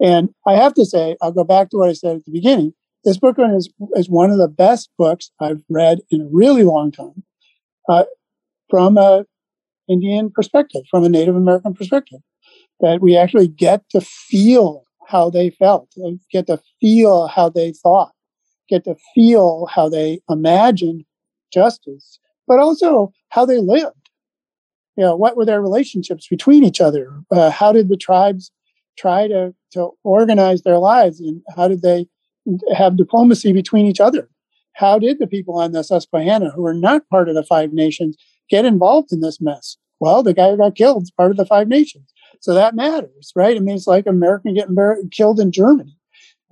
And I have to say, I'll go back to what I said at the beginning. This book is, is one of the best books I've read in a really long time uh, from a Indian perspective, from a Native American perspective, that we actually get to feel how they felt, get to feel how they thought get to feel how they imagined justice, but also how they lived. you know, what were their relationships between each other? Uh, how did the tribes try to, to organize their lives? And how did they have diplomacy between each other? How did the people on the Susquehanna, who were not part of the Five Nations, get involved in this mess? Well, the guy who got killed is part of the Five Nations. So that matters, right? I mean, it's like American getting killed in Germany.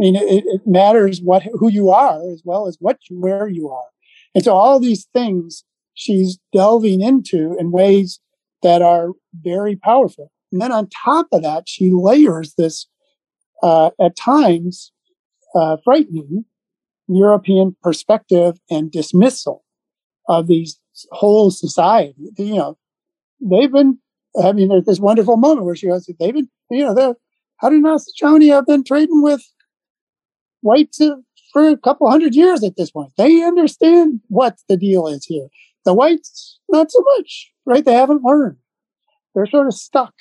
I mean, it, it matters what who you are as well as what you, where you are. And so all these things she's delving into in ways that are very powerful. And then on top of that, she layers this, uh, at times, uh, frightening European perspective and dismissal of these whole society. You know, they've been, I mean, there's this wonderful moment where she goes, they've been, you know, the Haudenosaunee have been trading with whites for a couple hundred years at this point. They understand what the deal is here. The whites, not so much, right? They haven't learned. They're sort of stuck.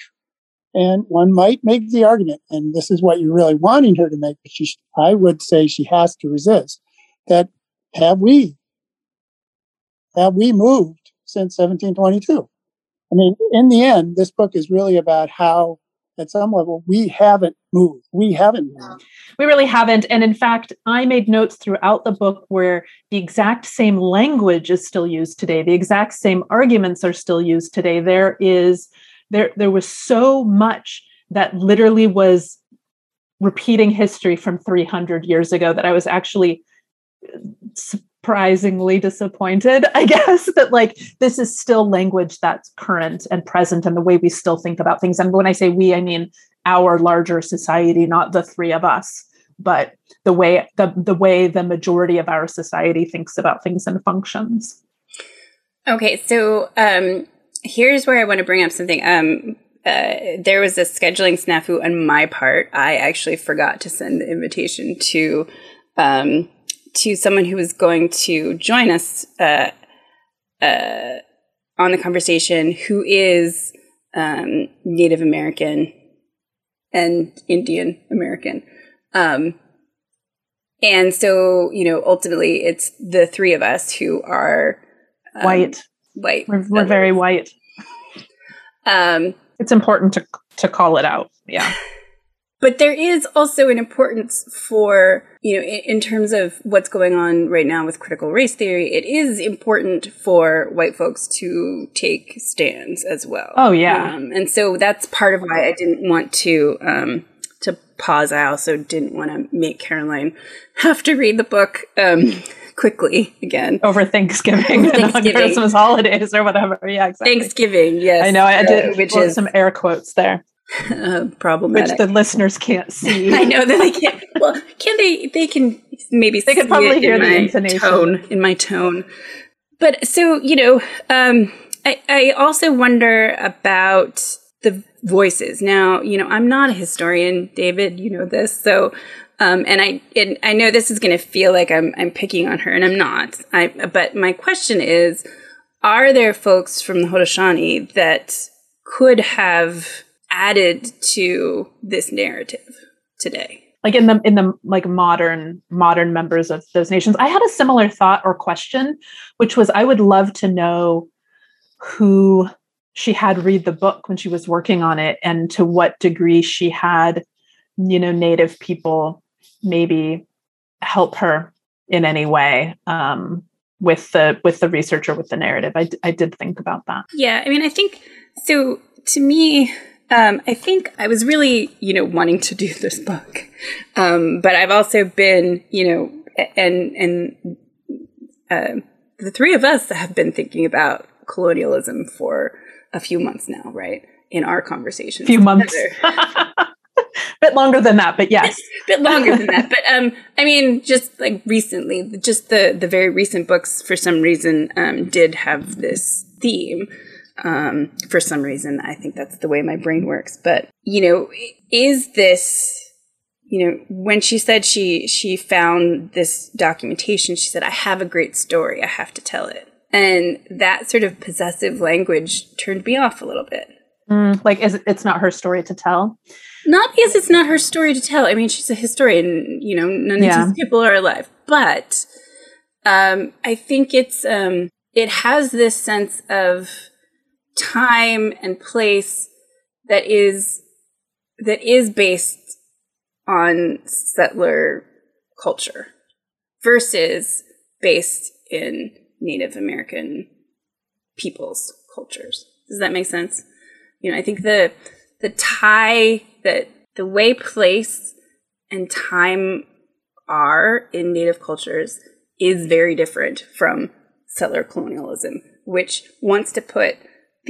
And one might make the argument, and this is what you're really wanting her to make, but she, I would say she has to resist that have we, have we moved since 1722? I mean, in the end, this book is really about how at some level we haven't moved. We haven't moved. We really haven't. And in fact i made notes throughout the book where the exact same language is still used today. The exact same arguments are still used today. There is there there was so much that literally was repeating history from 300 years ago that i was actually uh, surprisingly disappointed, I guess, that like this is still language that's current and present and the way we still think about things. And when I say we, I mean our larger society, not the three of us, but the way the, the way the majority of our society thinks about things and functions. Okay, so um here's where I want to bring up something. Um uh, there was a scheduling snafu on my part. I actually forgot to send the invitation to um, to someone who was going to join us uh, uh, on the conversation who is um, Native American and Indian American. Um, and so, you know, ultimately it's the three of us who are um, white. White. We're, we're very white. Um, it's important to to call it out. Yeah. But there is also an importance for, you know, in, in, terms of what's going on right now with critical race theory, it is important for white folks to take stands as well. Oh, yeah. Um, and so that's part of why I didn't want to, um, to pause. I also didn't want to make Caroline have to read the book, um, quickly again over Thanksgiving, over Thanksgiving. Christmas holidays or whatever. Yeah, exactly. Thanksgiving, yes. I know. I did, which is some air quotes there. Uh, problematic. Which the listeners can't see. I know that they can't. Well, can they? They can maybe. They can probably hear in the intonation tone in my tone. But so you know, um, I, I also wonder about the voices. Now, you know, I'm not a historian, David. You know this, so. Um, and I, and I know this is going to feel like I'm, I'm picking on her, and I'm not. I, but my question is, are there folks from the Haudenosaunee that could have added to this narrative today. Like in the in the like modern modern members of those nations. I had a similar thought or question which was i would love to know who she had read the book when she was working on it and to what degree she had you know native people maybe help her in any way um, with the with the research or with the narrative. I, I did think about that. Yeah i mean i think so to me um, I think I was really, you know, wanting to do this book, um, but I've also been, you know, and and uh, the three of us have been thinking about colonialism for a few months now, right? In our conversations, A few months, bit longer than that, but yes, bit longer than that. But um, I mean, just like recently, just the the very recent books, for some reason, um, did have this theme. Um, for some reason, I think that's the way my brain works. But you know, is this you know when she said she she found this documentation she said i have a great story. I have to tell it. And that sort of possessive language turned me off a little bit. Mm, like is it, it's not her story to tell? Not because it's not her story to tell. I mean she's a historian you know none yeah. of these people are alive. But um, i think it's um, it has this sense of time and place that is that is based on settler culture versus based in Native American peoples' cultures. Does that make sense? You know, I think the the tie that the way place and time are in Native cultures is very different from settler colonialism, which wants to put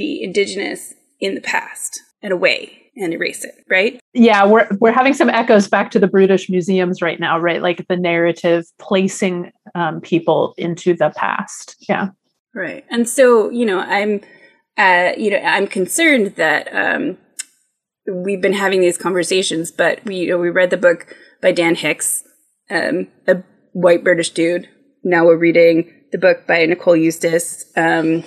the indigenous in the past and away and erase it, right? Yeah, we're we're having some echoes back to the British museums right now, right? Like the narrative placing um, people into the past. Yeah, right. And so, you know, I'm, uh, you know, I'm concerned that um, we've been having these conversations, but we, you know, we read the book by Dan Hicks, um, a white British dude. Now we're reading the book by Nicole Eustace. Um,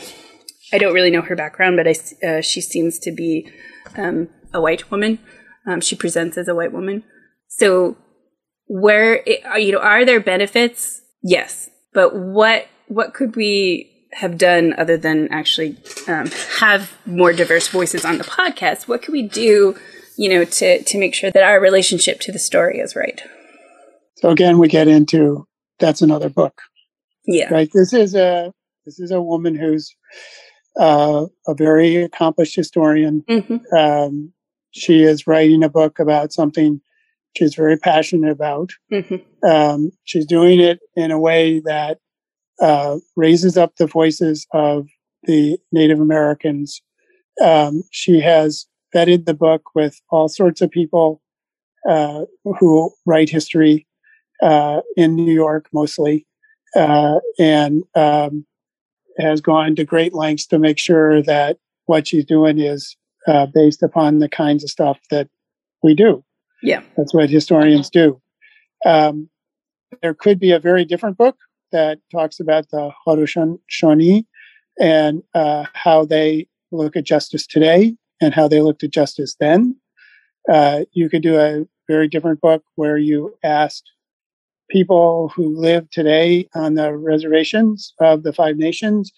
I don't really know her background, but I, uh, she seems to be um, a white woman. Um, she presents as a white woman. So, where it, you know, are there benefits? Yes, but what what could we have done other than actually um, have more diverse voices on the podcast? What could we do, you know, to to make sure that our relationship to the story is right? So again, we get into that's another book. Yeah. Right. This is a this is a woman who's uh, a very accomplished historian. Mm-hmm. Um, she is writing a book about something she's very passionate about. Mm-hmm. Um, she's doing it in a way that uh, raises up the voices of the Native Americans. Um, she has vetted the book with all sorts of people uh, who write history uh, in New York mostly, uh, and um, has gone to great lengths to make sure that what she's doing is uh, based upon the kinds of stuff that we do. Yeah. That's what historians do. Um, there could be a very different book that talks about the Haudenosaunee and uh, how they look at justice today and how they looked at justice then. Uh, you could do a very different book where you asked people who live today on the reservations of the Five Nations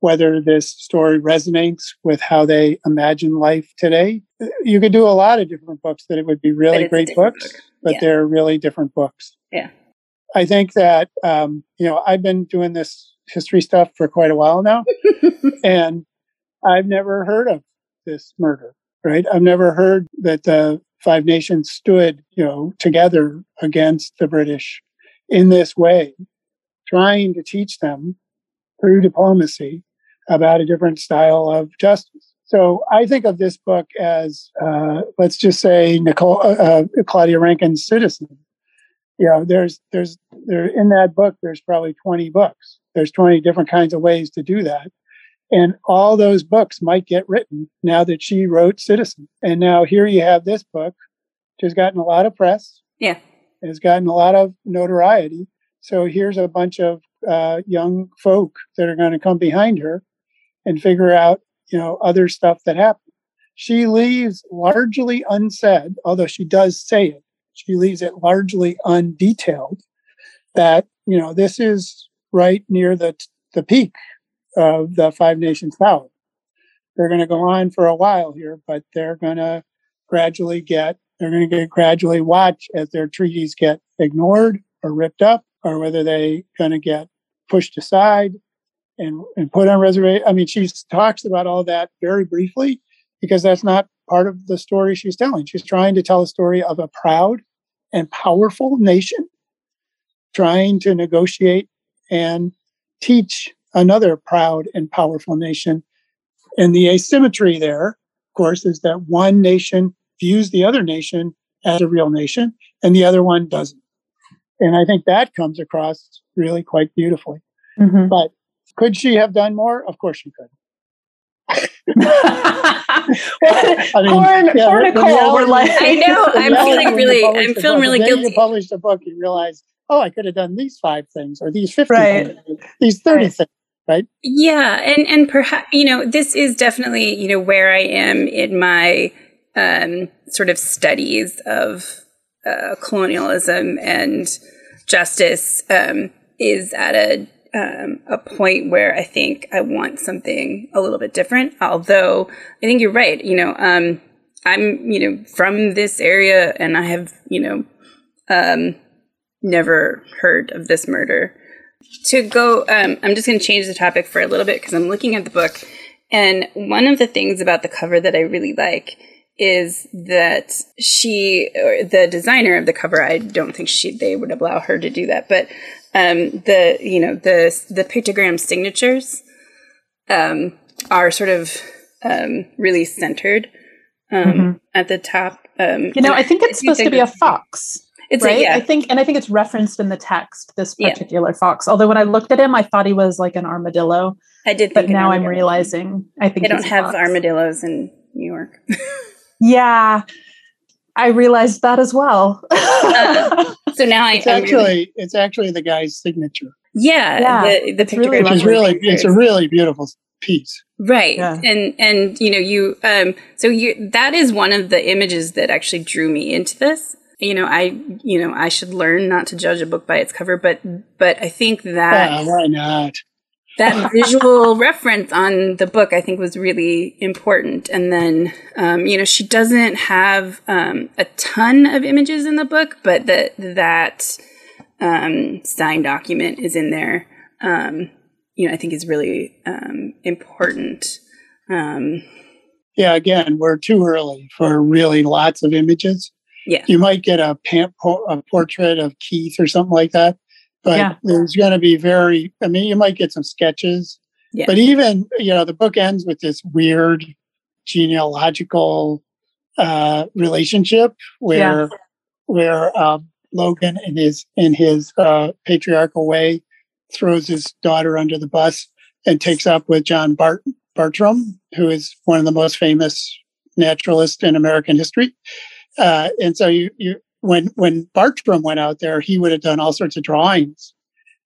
whether this story resonates with how they imagine life today. You could do a lot of different books that it would be really great books, book. but yeah. they're really different books. Yeah. I think that, um, you know, I've been doing this history stuff for quite a while now, and I've never heard of this murder, right? I've never heard that the Five Nations stood, you know, together against the British in this way, trying to teach them through diplomacy about a different style of justice. So I think of this book as, uh, let's just say, Nicole, uh, uh, Claudia Rankine's Citizen. You know, there's, there's, there in that book, there's probably 20 books. There's 20 different kinds of ways to do that. And all those books might get written now that she wrote Citizen. And now here you have this book, which has gotten a lot of press. Yeah. Has gotten a lot of notoriety. So here's a bunch of uh, young folk that are going to come behind her and figure out, you know, other stuff that happened. She leaves largely unsaid, although she does say it. She leaves it largely undetailed that, you know, this is right near the, the peak of the Five Nations power. They're going to go on for a while here, but they're going to gradually get, they're going to get gradually watch as their treaties get ignored or ripped up, or whether they're going to get pushed aside and, and put on reservation. I mean, she talks about all that very briefly because that's not part of the story she's telling. She's trying to tell a story of a proud and powerful nation trying to negotiate and teach another proud and powerful nation. And the asymmetry there, of course, is that one nation views the other nation as a real nation and the other one doesn't. And I think that comes across really quite beautifully. Mm-hmm. But could she have done more? Of course she could. I mean, poor, yeah, Nicole. We're like, I know. I'm feeling really. I'm feeling really guilty. You published a book, you realize, oh, I could have done these five things, or these fifty, right. things, these thirty right. things, right? Yeah, and and perhaps you know this is definitely you know where I am in my um, sort of studies of uh, colonialism and justice um, is at a um, a point where I think I want something a little bit different. Although I think you're right. You know, um, I'm you know from this area, and I have you know um, never heard of this murder. To go, um, I'm just going to change the topic for a little bit because I'm looking at the book, and one of the things about the cover that I really like is that she, or the designer of the cover, I don't think she they would allow her to do that, but um, the you know the the pictogram signatures um, are sort of um, really centered um, mm-hmm. at the top. Um, you know, I think it's supposed to be a fox. It's right? A, yeah. I think, and I think it's referenced in the text. This particular yeah. fox. Although when I looked at him, I thought he was like an armadillo. I did, but now I'm realizing I think they don't have armadillos in New York. yeah, I realized that as well. uh, so now I it's actually really, it's actually the guy's signature. Yeah, yeah the, the picture really, is really it's a really beautiful piece. Right. Yeah. And and you know, you um so you that is one of the images that actually drew me into this. You know, I you know, I should learn not to judge a book by its cover, but but I think that why not? That visual reference on the book I think was really important. And then, um, you know, she doesn't have um, a ton of images in the book, but that that um, signed document is in there. Um, you know, I think is really um, important. Um, yeah, again, we're too early for really lots of images. Yeah, you might get a, a portrait of Keith or something like that but yeah. there's going to be very i mean you might get some sketches yeah. but even you know the book ends with this weird genealogical uh, relationship where yeah. where um, logan in his in his uh, patriarchal way throws his daughter under the bus and takes up with john Bart- bartram who is one of the most famous naturalists in american history uh, and so you you when when Bartram went out there, he would have done all sorts of drawings.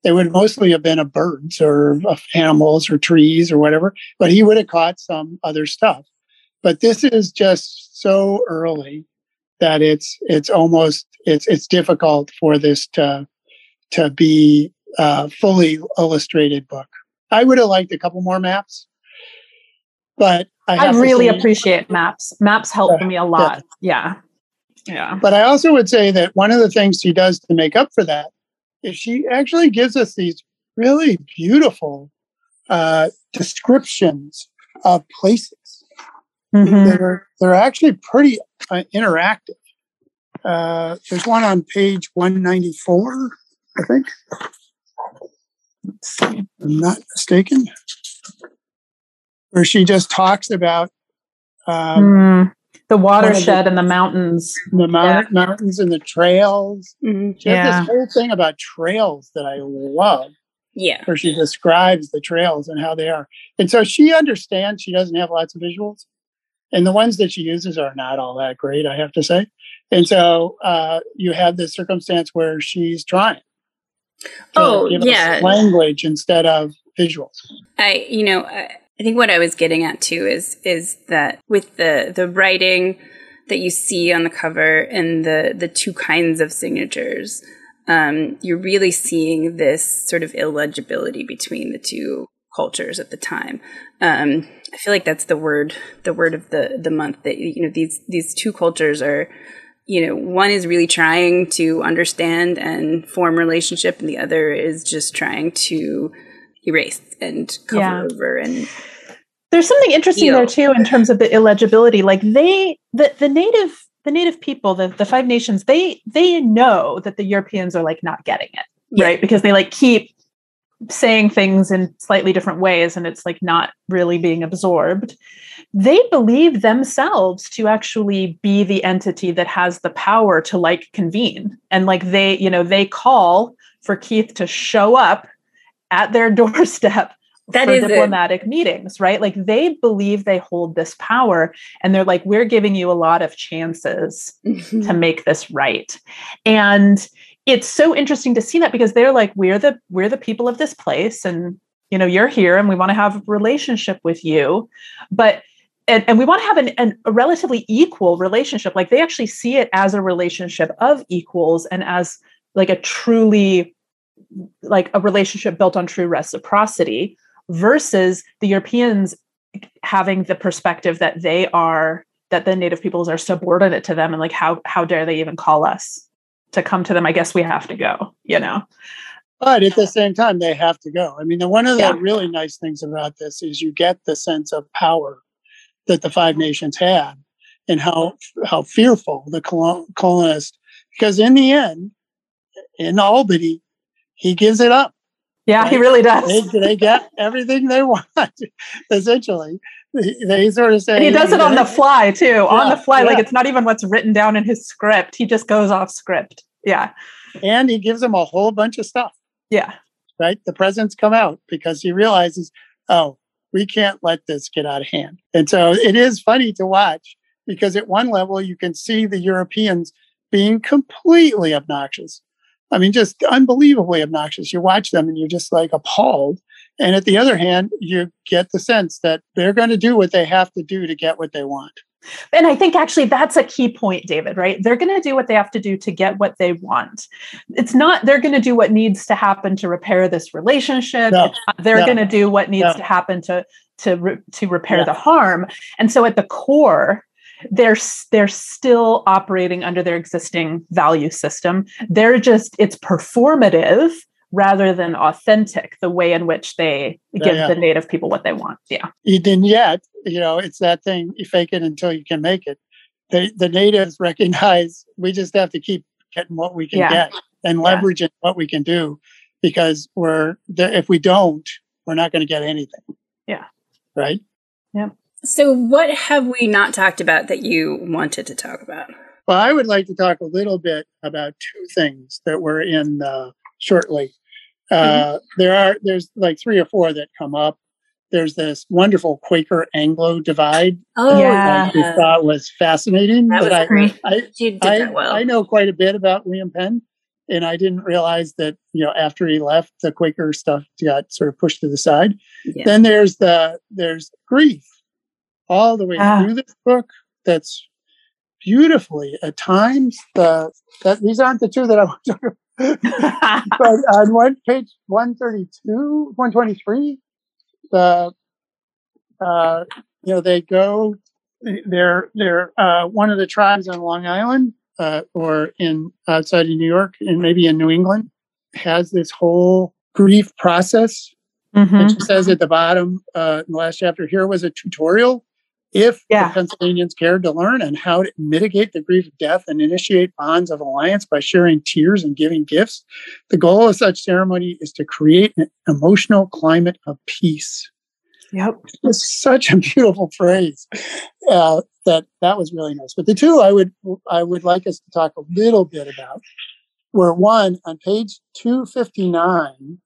They would mostly have been of birds or of animals or trees or whatever, but he would have caught some other stuff. But this is just so early that it's it's almost it's it's difficult for this to to be a fully illustrated book. I would have liked a couple more maps, but I, I really appreciate maps. Maps help me a lot. Yeah. yeah. Yeah. But I also would say that one of the things she does to make up for that is she actually gives us these really beautiful uh, descriptions of places. Mm-hmm. They're they're actually pretty uh, interactive. Uh, there's one on page 194, I think. I'm not mistaken. Where she just talks about um, mm the watershed the, and the mountains. The mount, yeah. mountains and the trails. Mm-hmm. She yeah. has this whole thing about trails that I love. Yeah. Where she describes the trails and how they are. And so she understands she doesn't have lots of visuals. And the ones that she uses are not all that great, I have to say. And so uh, you have this circumstance where she's trying. oh, yeah. language instead of visuals. I, you know, I, I think what I was getting at too is is that with the the writing that you see on the cover and the the two kinds of signatures, um, you're really seeing this sort of illegibility between the two cultures at the time. Um, I feel like that's the word the word of the the month that you know these these two cultures are you know one is really trying to understand and form relationship and the other is just trying to erase and cover yeah. over and there's something interesting there too in terms of the illegibility. Like they the, the native the native people the, the five nations they they know that the europeans are like not getting it yeah. right? Because they like keep saying things in slightly different ways and it's like not really being absorbed. They believe themselves to actually be the entity that has the power to like convene. And like they you know they call for keith to show up at their doorstep that for diplomatic it. meetings, right? Like they believe they hold this power and they're like, we're giving you a lot of chances mm-hmm. to make this right. And it's so interesting to see that because they're like, we're the we're the people of this place and you know, you're here and we want to have a relationship with you. But and, and we want to have an, an, a relatively equal relationship. Like they actually see it as a relationship of equals and as like a truly like a relationship built on true reciprocity versus the Europeans having the perspective that they are that the native peoples are subordinate to them and like how how dare they even call us to come to them? I guess we have to go you know? But at the same time they have to go. I mean the, one of the yeah. really nice things about this is you get the sense of power that the five nations had and how how fearful the colonists because in the end in albany he gives it up yeah, he really does. They, they, get everything they want, essentially. They sort of say. And he does it on the fly, too. Yeah, on the fly. Yeah. Like it's not even what's written down in his script. He just goes off script. Yeah. And he gives them a whole bunch of stuff. Yeah. Right? The presents come out because he realizes, oh, we can't let this get out of hand. And so it is funny to watch because at one level, you can see the Europeans being completely obnoxious I mean, just unbelievably obnoxious. You watch them and you're just like appalled. And at the other hand, you get the sense that they're going to do what they have to do to get what they want. And I think actually that's a key point, David, right? They're going to do what they have to do to get what they want. It's not they're going to do what needs to happen to repair this relationship. No, they're no, going to do what needs no. to happen to to re- to repair yeah. the harm. And so at the core, they're they're still operating under their existing value system. They're just it's performative rather than authentic the way in which they give yeah. the native people what they want. Yeah. And yet you know it's that thing you fake it until you can make it. The, the natives recognize we just have to keep getting what we can yeah. get and leveraging yeah. what we can do because we're if we don't we're not going to get anything. Yeah. Right? Yeah so, what have we not talked about that you wanted to talk about? Well, I would like to talk a little bit about two things that were in uh, shortly. Uh, mm-hmm. There are there's like three or four that come up. There's this wonderful Quaker Anglo divide. Oh, yeah, I thought was fascinating. That was I, great. I, you did I, that well. I know quite a bit about William Penn, and I didn't realize that you know after he left, the Quaker stuff got sort of pushed to the side. Yeah. Then there's the there's grief all the way ah. through this book that's beautifully at times the that these aren't the two that I want to talk about but on one page 132 123 the uh you know they go they're they're uh one of the tribes on Long Island uh or in outside of New York and maybe in New England has this whole grief process mm-hmm. and she says at the bottom uh in the last chapter here was a tutorial if yeah. the Pennsylvanians cared to learn and how to mitigate the grief of death and initiate bonds of alliance by sharing tears and giving gifts, the goal of such ceremony is to create an emotional climate of peace. Yep, it's such a beautiful phrase. Uh, that that was really nice. But the two I would I would like us to talk a little bit about were one on page two fifty nine.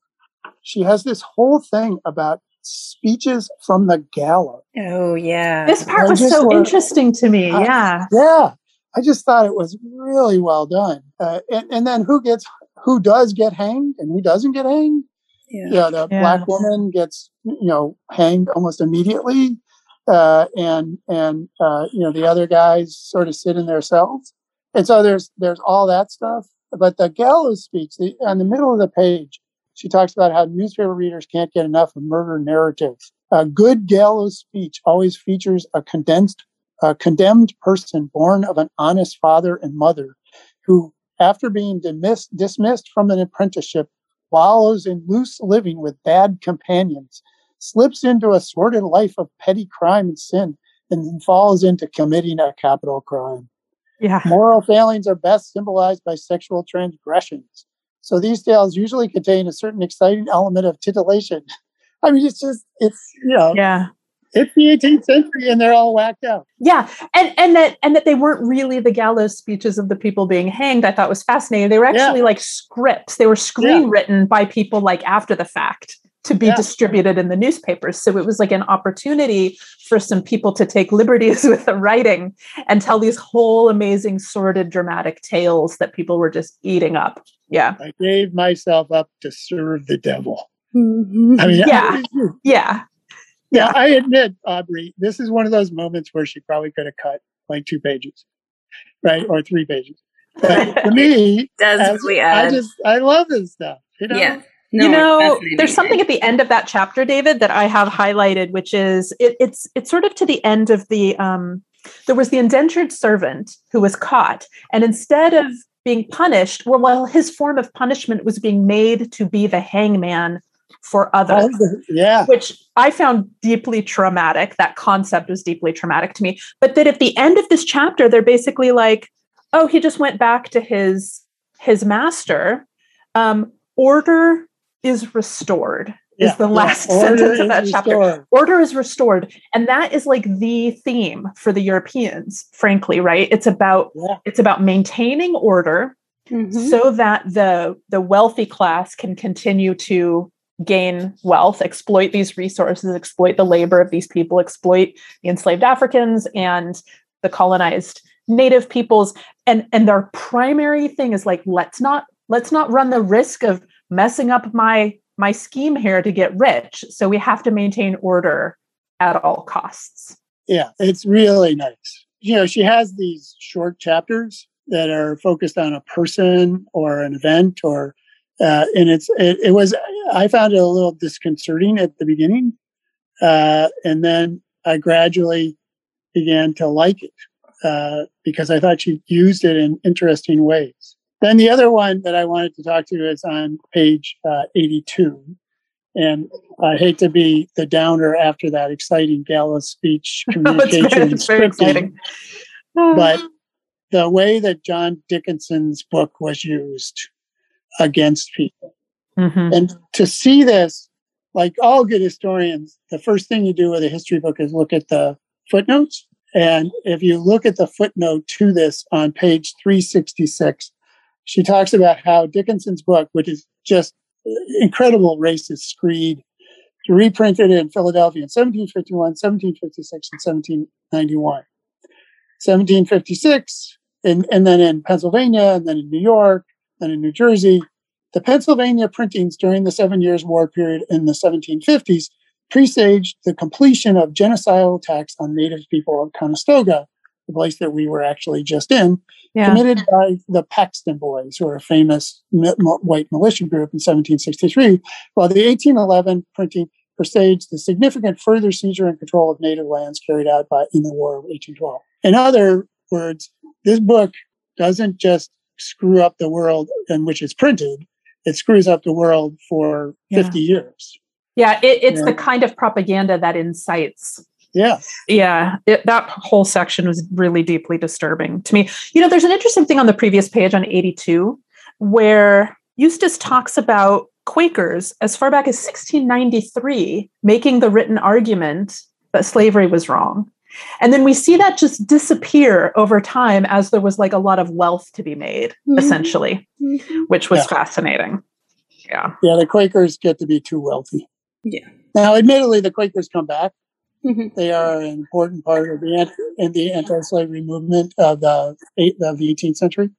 She has this whole thing about speeches from the gallows. Oh yeah, this part was so interesting to me. Uh, yeah, yeah. I just thought it was really well done. Uh, and, and, then who gets who does get hanged and who doesn't get hanged? Yeah, yeah the yeah. black woman gets you know hanged almost immediately, uh, and and uh, you know the other guys sort of sit in their cells. And so there's there's all that stuff. But the gallows speech the, on the middle of the page she talks about how newspaper readers can't get enough of murder narratives. A good gallows speech always features a condensed, a condemned person born of an honest father and mother who, after being dismissed, dismissed from an apprenticeship, wallows in loose living with bad companions, slips into a sordid life of petty crime and sin, and then falls into committing a capital crime. Yeah. Moral failings are best symbolized by sexual transgressions. So these tales usually contain a certain exciting element of titillation. I mean, it's just, it's, you know, yeah. It's the 18th century and they're all whacked out. Yeah. And and that and that they weren't really the gallows speeches of the people being hanged, I thought was fascinating. They were actually yeah. like scripts. They were screen yeah. written by people like after the fact to be yeah. distributed in the newspapers. So it was like an opportunity for some people to take liberties with the writing and tell these whole amazing, sordid, dramatic tales that people were just eating up. Yeah. I gave myself up to serve the devil. Mm-hmm. I mean, yeah. I, yeah. Yeah. I admit, Aubrey, this is one of those moments where she probably could have cut like two pages, right? Or three pages. But to me, does as, I just, I love this stuff. You know? Yeah. No, you know, there's something at the end of that chapter, David, that I have highlighted, which is it, it's it's sort of to the end of the um, there was the indentured servant who was caught, and instead of being punished, well, well, his form of punishment was being made to be the hangman for others. Yeah. Which I found deeply traumatic. That concept was deeply traumatic to me. But that at the end of this chapter, they're basically like, oh, he just went back to his his master. Um, order is restored is the last yeah. sentence of that chapter. Restored. Order is restored. And that is like the theme for the Europeans, frankly, right? It's about yeah. it's about maintaining order mm-hmm. so that the the wealthy class can continue to gain wealth, exploit these resources, exploit the labor of these people, exploit the enslaved Africans and the colonized native peoples. And and their primary thing is like, let's not let's not run the risk of messing up my my scheme here to get rich. So we have to maintain order at all costs. Yeah, it's really nice. You know, she has these short chapters that are focused on a person or an event or uh, and it's it, it, was I found it a little disconcerting at the beginning, uh, and then I gradually began to like it uh, because I thought she used it in interesting ways. Then the other one that I wanted to talk to you is on page uh, 82. And I hate to be the downer after that exciting gallows speech communication it's very, it's very but the way that John Dickinson's book was used against people. Mm-hmm. And to see this, like all good historians, the first thing you do with a history book is look at the footnotes. And if you look at the footnote to this on page 366, she talks about how Dickinson's book, which is just incredible racist screed, reprinted in Philadelphia in 1751, 1756, and 1791. 1756, and, and then in Pennsylvania, and then in New York, and in New Jersey. The Pennsylvania printings during the Seven Years' War period in the 1750s presaged the completion of genocidal attacks on native people of Conestoga, the place that we were actually just in, yeah. committed by the Paxton Boys, who are a famous white militia group in 1763, while the 1811 printing presaged the significant further seizure and control of native lands carried out by in the War of 1812. In other words, this book doesn't just screw up the world in which it's printed; it screws up the world for yeah. 50 years. Yeah, it, it's the kind of propaganda that incites yeah. Yeah. It, that whole section was really deeply disturbing to me. You know, there's an interesting thing on the previous page on 82 where Eustace talks about Quakers as far back as 1693 making the written argument that slavery was wrong. And then we see that just disappear over time as there was like a lot of wealth to be made, mm-hmm. essentially, mm-hmm. which was yeah. fascinating. Yeah. Yeah, the Quakers get to be too wealthy. Yeah. Now, admittedly, the Quakers come back Mm-hmm. They are an important part of the in the anti-slavery movement of the of the 18th century,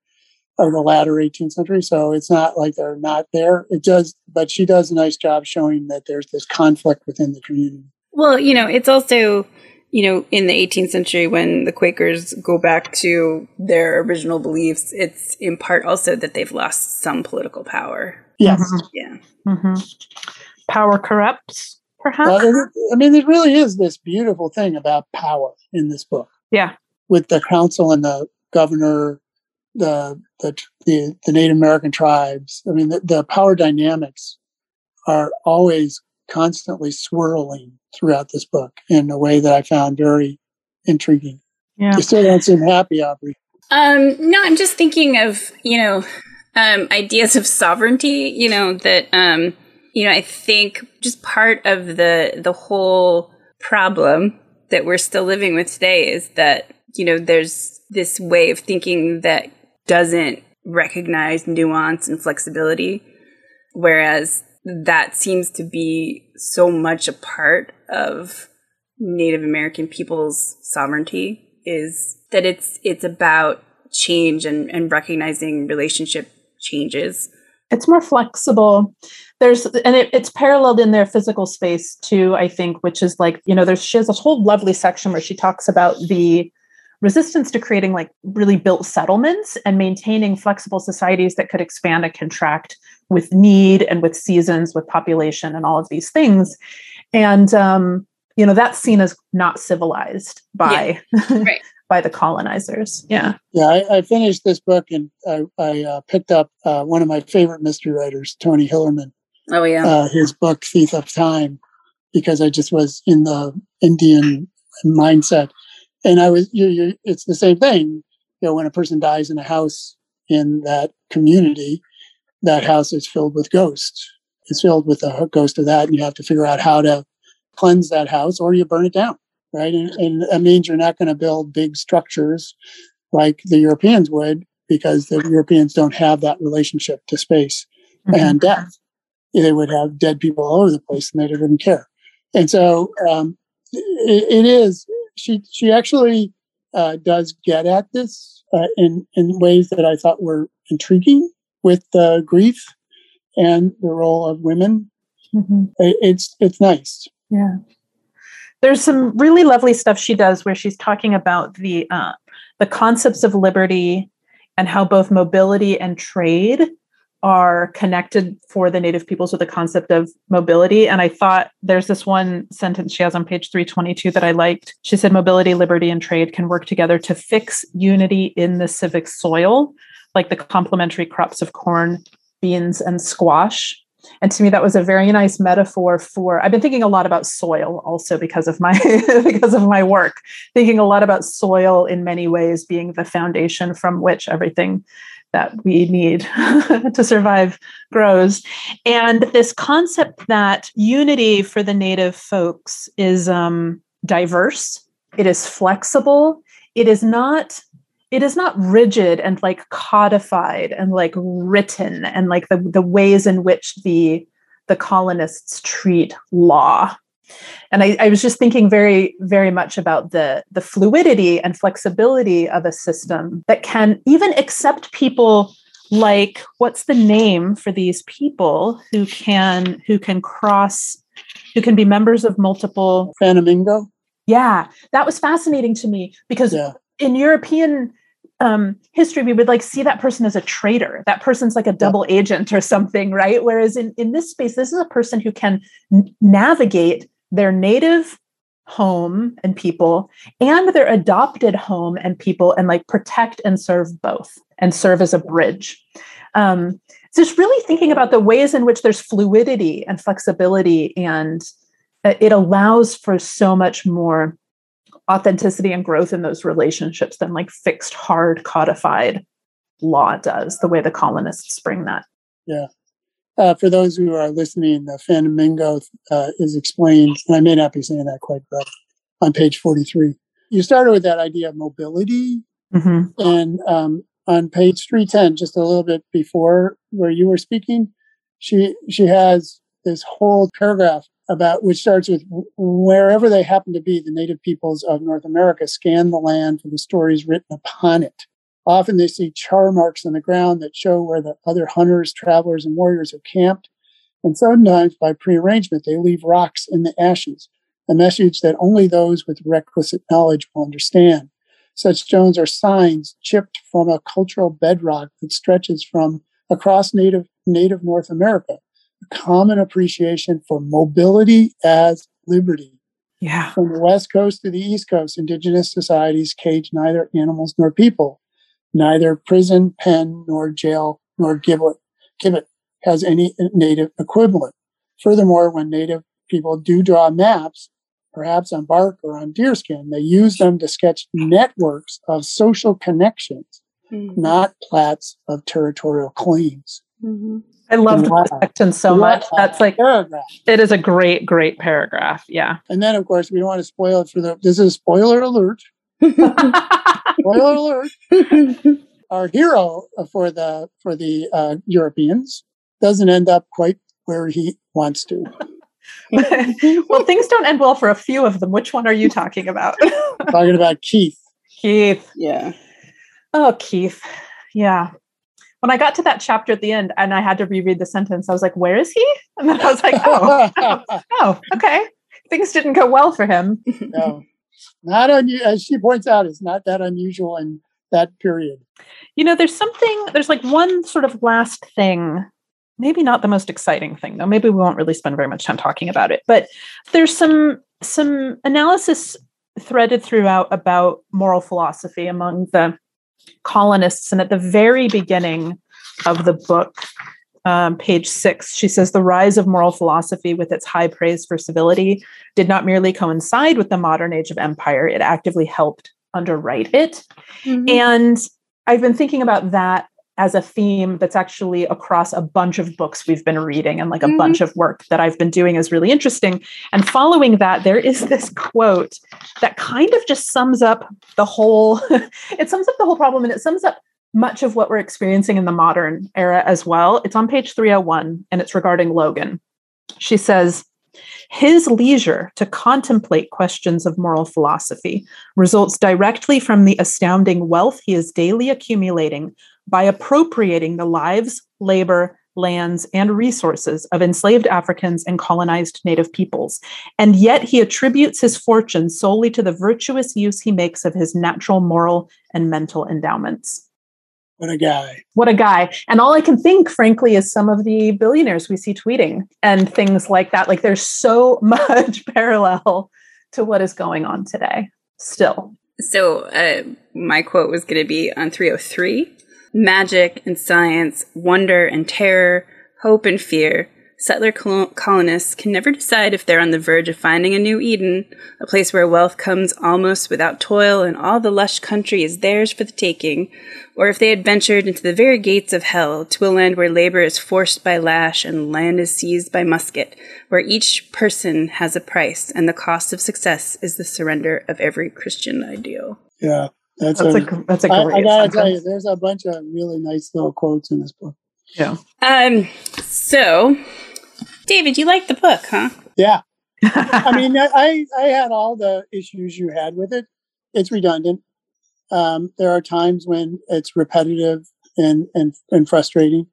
of the latter 18th century. So it's not like they're not there. It does, but she does a nice job showing that there's this conflict within the community. Well, you know, it's also you know in the 18th century when the Quakers go back to their original beliefs, it's in part also that they've lost some political power. Yes. Mm-hmm. Yeah. Mm-hmm. Power corrupts perhaps. Uh, I mean, it really is this beautiful thing about power in this book. Yeah. With the council and the governor, the the the, the Native American tribes. I mean, the, the power dynamics are always constantly swirling throughout this book in a way that I found very intriguing. Yeah. You still don't seem happy, Aubrey. Um, no, I'm just thinking of, you know, um, ideas of sovereignty, you know, that um, you know, I think just part of the the whole problem that we're still living with today is that, you know, there's this way of thinking that doesn't recognize nuance and flexibility, whereas that seems to be so much a part of Native American people's sovereignty is that it's it's about change and, and recognizing relationship changes it's more flexible there's and it, it's paralleled in their physical space too i think which is like you know there's she has this whole lovely section where she talks about the resistance to creating like really built settlements and maintaining flexible societies that could expand and contract with need and with seasons, with population, and all of these things. And um, you know that's seen as not civilized by yeah. right. by the colonizers. Yeah. Yeah, I, I finished this book and I, I uh, picked up uh, one of my favorite mystery writers, Tony Hillerman. Oh yeah. Uh, his book Thief of Time, because I just was in the Indian mindset, and I was. You, you, it's the same thing. You know, when a person dies in a house in that community, that house is filled with ghosts. It's filled with the ghost of that, and you have to figure out how to cleanse that house, or you burn it down right? And, and that means you're not going to build big structures like the Europeans would because the Europeans don't have that relationship to space mm-hmm. and death. They would have dead people all over the place and they didn't care. And so um, it, it is, she, she actually uh, does get at this uh, in, in ways that I thought were intriguing with uh, grief and the role of women. Mm-hmm. It, it's, it's nice. Yeah there's some really lovely stuff she does where she's talking about the uh, the concepts of liberty and how both mobility and trade are connected for the native peoples with the concept of mobility. And i thought there's this one sentence she has on page 322 that i liked. She said mobility liberty and trade can work together to fix unity in the civic soil like the complementary crops of corn beans and squash and to me that was a very nice metaphor for i've been thinking a lot about soil also because of my because of my work. Thinking a lot about soil in many ways being the foundation from which everything that we need to survive grows. And this concept that unity for the native folks is um, diverse it is flexible it is not it is not rigid and like codified and like written and like the, the ways in which the the colonists treat law and I, I, was just thinking very very much about the the fluidity and flexibility of a system that can even accept people like what's the name for these people who can who can cross who can be members of multiple Flamingo. Yeah, that was fascinating to me because yeah. in European um, history, we would like see that person as a traitor. That person's like a double agent or something, right? Whereas in, in this space, this is a person who can n- navigate their native home and people and their adopted home and people and like protect and serve both and serve as a bridge. Um, so just really thinking about the ways in which there's fluidity and flexibility and uh, it allows for so much more authenticity and growth in those relationships than like fixed, hard, codified law does, the way the colonists bring that. Yeah. Uh, for those who are listening, the Flamingo uh, is explained, and I may not be saying that quite right, on page 43. You started with that idea of mobility. Mm-hmm. And um, on page 310, just a little bit before where you were speaking, she she has this whole paragraph about which starts with wherever they happen to be, the native peoples of North America scan the land for the stories written upon it. Often they see char marks on the ground that show where the other hunters, travelers, and warriors have camped. And sometimes by prearrangement, they leave rocks in the ashes, a message that only those with requisite knowledge will understand. Such stones are signs chipped from a cultural bedrock that stretches from across native, native North America a common appreciation for mobility as liberty. Yeah. From the West Coast to the East Coast, indigenous societies cage neither animals nor people. Neither prison, pen, nor jail, nor gibbet, gibbet has any native equivalent. Furthermore, when native people do draw maps, perhaps on bark or on deerskin, they use them to sketch networks of social connections, mm-hmm. not plats of territorial claims. Mm-hmm. I love the section so much. That's like paragraph. It is a great, great paragraph. Yeah. And then, of course, we don't want to spoil it for the. This is spoiler alert. spoiler alert. Our hero for the for the uh, Europeans doesn't end up quite where he wants to. well, things don't end well for a few of them. Which one are you talking about? talking about Keith. Keith. Yeah. Oh, Keith. Yeah when I got to that chapter at the end and I had to reread the sentence, I was like, where is he? And then I was like, oh, oh, oh, okay. Things didn't go well for him. no. not un- as she points out, it's not that unusual in that period. You know, there's something, there's like one sort of last thing, maybe not the most exciting thing, though. Maybe we won't really spend very much time talking about it, but there's some some analysis threaded throughout about moral philosophy among the colonists. And at the very beginning of the book, um, page six, she says the rise of moral philosophy with its high praise for civility did not merely coincide with the modern age of empire, it actively helped underwrite it. Mm-hmm. And I've been thinking about that as a theme that's actually across a bunch of books we've been reading and like a mm-hmm. bunch of work that I've been doing is really interesting. And following that, there is this quote that kind of just sums up the whole, it sums up the whole problem and it sums up much of what we're experiencing in the modern era as well. It's on page 301 and it's regarding Logan. She says, his leisure to contemplate questions of moral philosophy results directly from the astounding wealth he is daily accumulating by appropriating the lives, labor, lands, and resources of enslaved Africans and colonized Native peoples. And yet he attributes his fortune solely to the virtuous use he makes of his natural, moral, and mental endowments. What a guy. What a guy. And all I can think, frankly, is some of the billionaires we see tweeting and things like that. Like there's so much parallel to what is going on today still. So uh, my quote was going to be on 303 magic and science, wonder and terror, hope and fear. Settler colonists can never decide if they're on the verge of finding a new Eden, a place where wealth comes almost without toil and all the lush country is theirs for the taking, or if they had ventured into the very gates of hell to a land where labor is forced by lash and land is seized by musket, where each person has a price and the cost of success is the surrender of every Christian ideal. Yeah. That's, that's a, a, that's a great. I, I gotta tell you, there's a bunch of really nice little quotes in this book. Yeah. Um. So, David, you like the book, huh? Yeah. I mean, I I had all the issues you had with it. It's redundant. Um, there are times when it's repetitive and and and frustrating.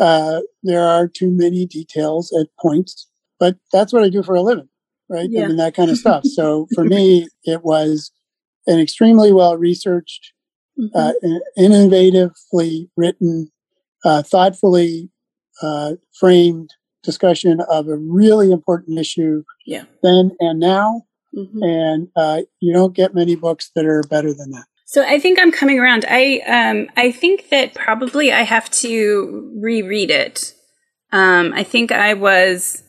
Uh, there are too many details at points, but that's what I do for a living, right? Yeah. I mean, that kind of stuff. So for me, it was an extremely well researched, mm-hmm. uh, innovatively written, uh, thoughtfully uh, framed discussion of a really important issue yeah. then and now. Mm-hmm. And uh, you don't get many books that are better than that. So I think I'm coming around. I um, I think that probably I have to reread it. Um, I think I was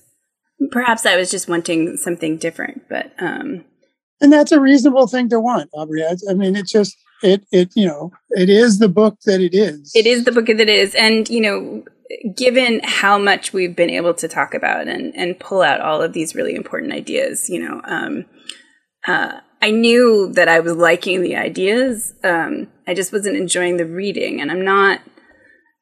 perhaps I was just wanting something different, but um, and that's a reasonable thing to want, Aubrey. I, I mean, it's just it it you know it is the book that it is. It is the book that it is, and you know, given how much we've been able to talk about and and pull out all of these really important ideas, you know, um, uh, I knew that I was liking the ideas. Um, I just wasn't enjoying the reading, and I'm not.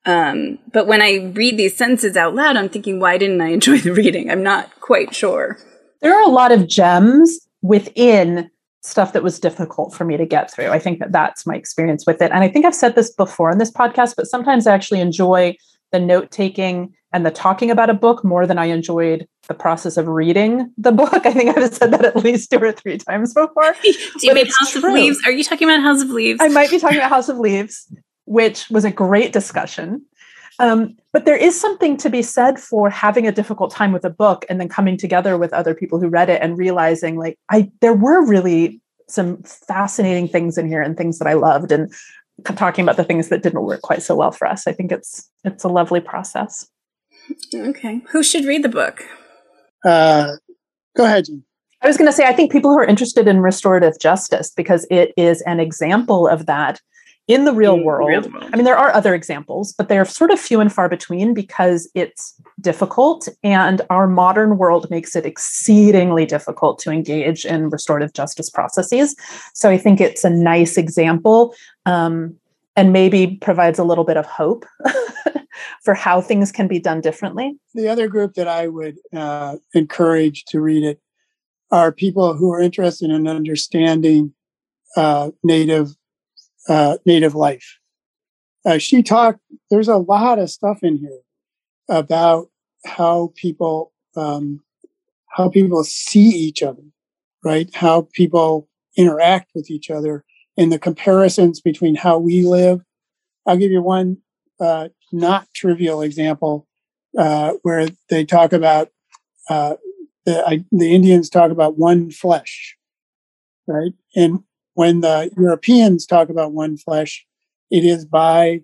Um, but when I read these sentences out loud, I'm thinking, why didn't I enjoy the reading? I'm not quite sure. There are a lot of gems within stuff that was difficult for me to get through. I think that that's my experience with it. And I think I've said this before in this podcast, but sometimes I actually enjoy the note taking and the talking about a book more than I enjoyed the process of reading the book. I think I've said that at least two or three times before. Do you mean House true. of Leaves? Are you talking about House of Leaves? I might be talking about House of Leaves, which was a great discussion. Um, but there is something to be said for having a difficult time with a book and then coming together with other people who read it and realizing like I there were really some fascinating things in here and things that I loved and talking about the things that didn't work quite so well for us. I think it's it's a lovely process. Okay. Who should read the book? Uh, go ahead, Jean. I was going to say, I think people who are interested in restorative justice, because it is an example of that in the real, in world, real world. I mean, there are other examples, but they're sort of few and far between because it's difficult. And our modern world makes it exceedingly difficult to engage in restorative justice processes. So I think it's a nice example um, and maybe provides a little bit of hope for how things can be done differently. The other group that I would uh, encourage to read it are people who are interested in understanding uh, Native uh, native life. Uh, she talked, there's a lot of stuff in here about how people, um, how people see each other, right? How people interact with each other and the comparisons between how we live. I'll give you one uh, not trivial example uh, where they talk about uh, the, I, the Indians talk about one flesh, right? And when the Europeans talk about one flesh, it is by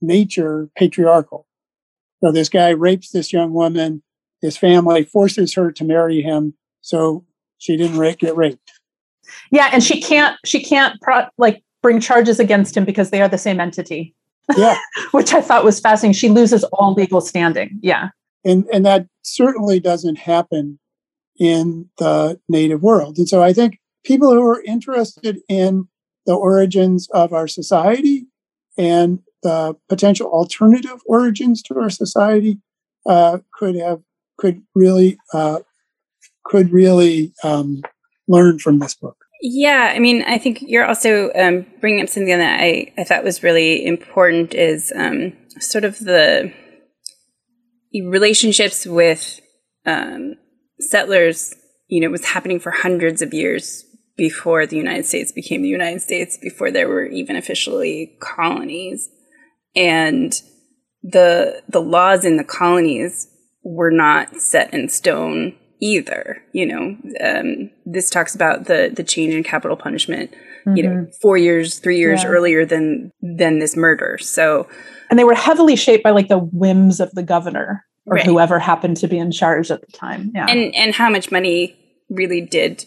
nature patriarchal. So this guy rapes this young woman. His family forces her to marry him, so she didn't get raped. Yeah, and she can't she can't pro- like bring charges against him because they are the same entity. Yeah, which I thought was fascinating. She loses all legal standing. Yeah, and and that certainly doesn't happen in the native world. And so I think people who are interested in the origins of our society and the potential alternative origins to our society uh, could have could really uh, could really um, learn from this book. Yeah, I mean, I think you're also um, bringing up something that I, I thought was really important is um, sort of the relationships with um, settlers. You know, was happening for hundreds of years before the United States became the United States, before there were even officially colonies, and the the laws in the colonies were not set in stone either. You know, um, this talks about the the change in capital punishment. Mm-hmm. You know, mm-hmm. four years, three years yeah. earlier than than this murder. So, and they were heavily shaped by like the whims of the governor or right. whoever happened to be in charge at the time. Yeah, and and how much money really did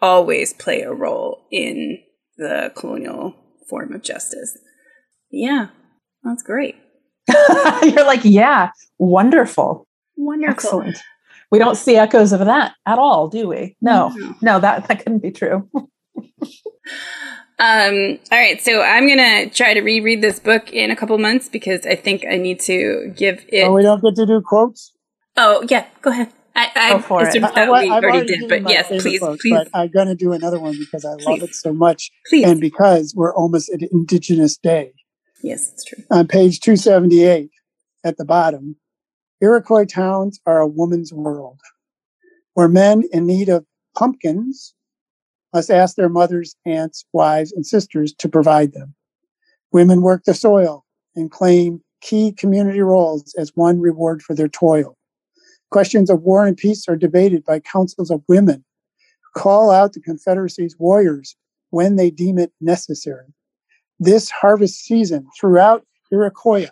always play a role in the colonial form of justice. Yeah, that's great. You're like, yeah, wonderful. Wonderful. Excellent. We don't see echoes of that at all, do we? No, no, no that, that couldn't be true. Um, all right, so I'm gonna try to reread this book in a couple months because I think I need to give it. Oh, we don't get to do quotes. Oh yeah, go ahead. I, I go for it. I, I, we already did, but yes, please, books, please. But I'm gonna do another one because I please. love it so much, please. and because we're almost at Indigenous Day. Yes, it's true. On page 278 at the bottom, Iroquois towns are a woman's world, where men in need of pumpkins must ask their mothers, aunts, wives, and sisters to provide them. Women work the soil and claim key community roles as one reward for their toil. Questions of war and peace are debated by councils of women who call out the Confederacy's warriors when they deem it necessary. This harvest season throughout Iroquoia,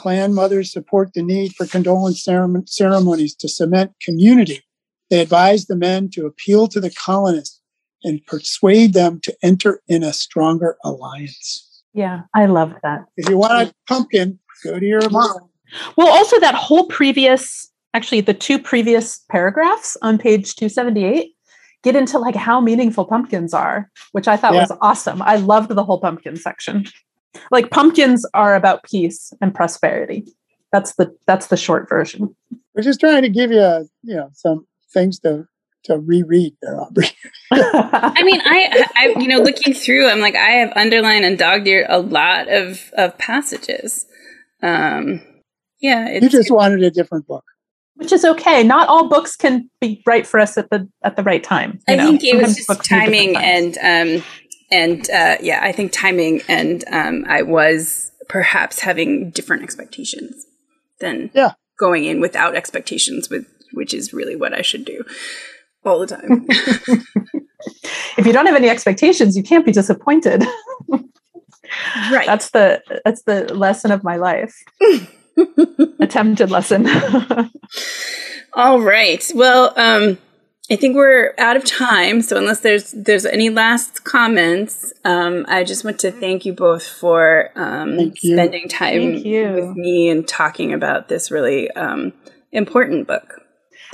clan mothers support the need for condolence ceremonies to cement community. They advise the men to appeal to the colonists and persuade them to enter in a stronger alliance. Yeah, I love that. If you want a pumpkin, go to your mom. Well, also that whole previous, actually, the two previous paragraphs on page 278 get into like how meaningful pumpkins are, which I thought yeah. was awesome. I loved the whole pumpkin section. Like pumpkins are about peace and prosperity. That's the that's the short version. We're just trying to give you, a, you know, some things to to reread there, Aubrey. I mean, I, I, you know, looking through, I'm like, I have underlined and dog eared a lot of of passages. Um, yeah, you just wanted a different book, which is okay. Not all books can be right for us at the at the right time. I know? think it Sometimes was just timing and um, and uh, yeah, I think timing and um, I was perhaps having different expectations than yeah. going in without expectations with which is really what I should do all the time. if you don't have any expectations, you can't be disappointed. right. That's the that's the lesson of my life. Attempted lesson. all right. Well, um I think we're out of time. So unless there's there's any last comments, um, I just want to thank you both for um, spending time with me and talking about this really um, important book.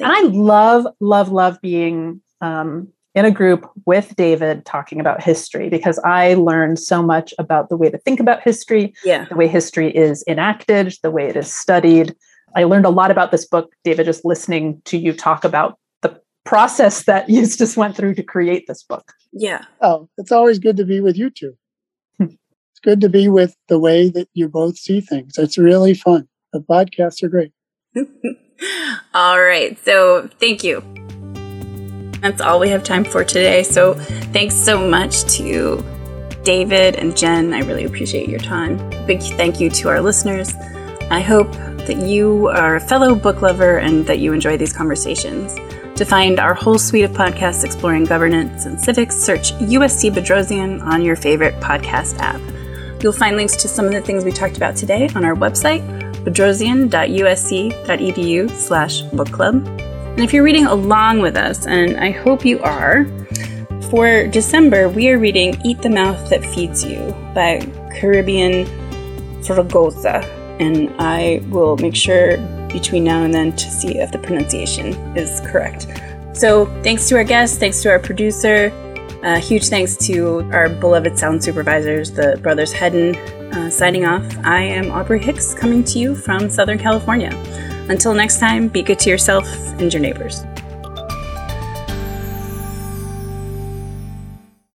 And I love, love, love being um, in a group with David talking about history because I learned so much about the way to think about history, yeah. the way history is enacted, the way it is studied. I learned a lot about this book, David, just listening to you talk about the process that Eustace went through to create this book. Yeah. Oh, it's always good to be with you two. it's good to be with the way that you both see things. It's really fun. The podcasts are great. All right. So thank you. That's all we have time for today. So thanks so much to David and Jen. I really appreciate your time. Big thank you to our listeners. I hope that you are a fellow book lover and that you enjoy these conversations. To find our whole suite of podcasts exploring governance and civics, search USC Bedrosian on your favorite podcast app. You'll find links to some of the things we talked about today on our website, bedrosian.usc.edu slash book club. And if you're reading along with us, and I hope you are, for December, we are reading Eat the Mouth That Feeds You by Carribean Fragoza. And I will make sure between now and then to see if the pronunciation is correct. So, thanks to our guests, thanks to our producer, uh, huge thanks to our beloved sound supervisors, the brothers Hedden. Uh, signing off, I am Aubrey Hicks coming to you from Southern California. Until next time, be good to yourself and your neighbors.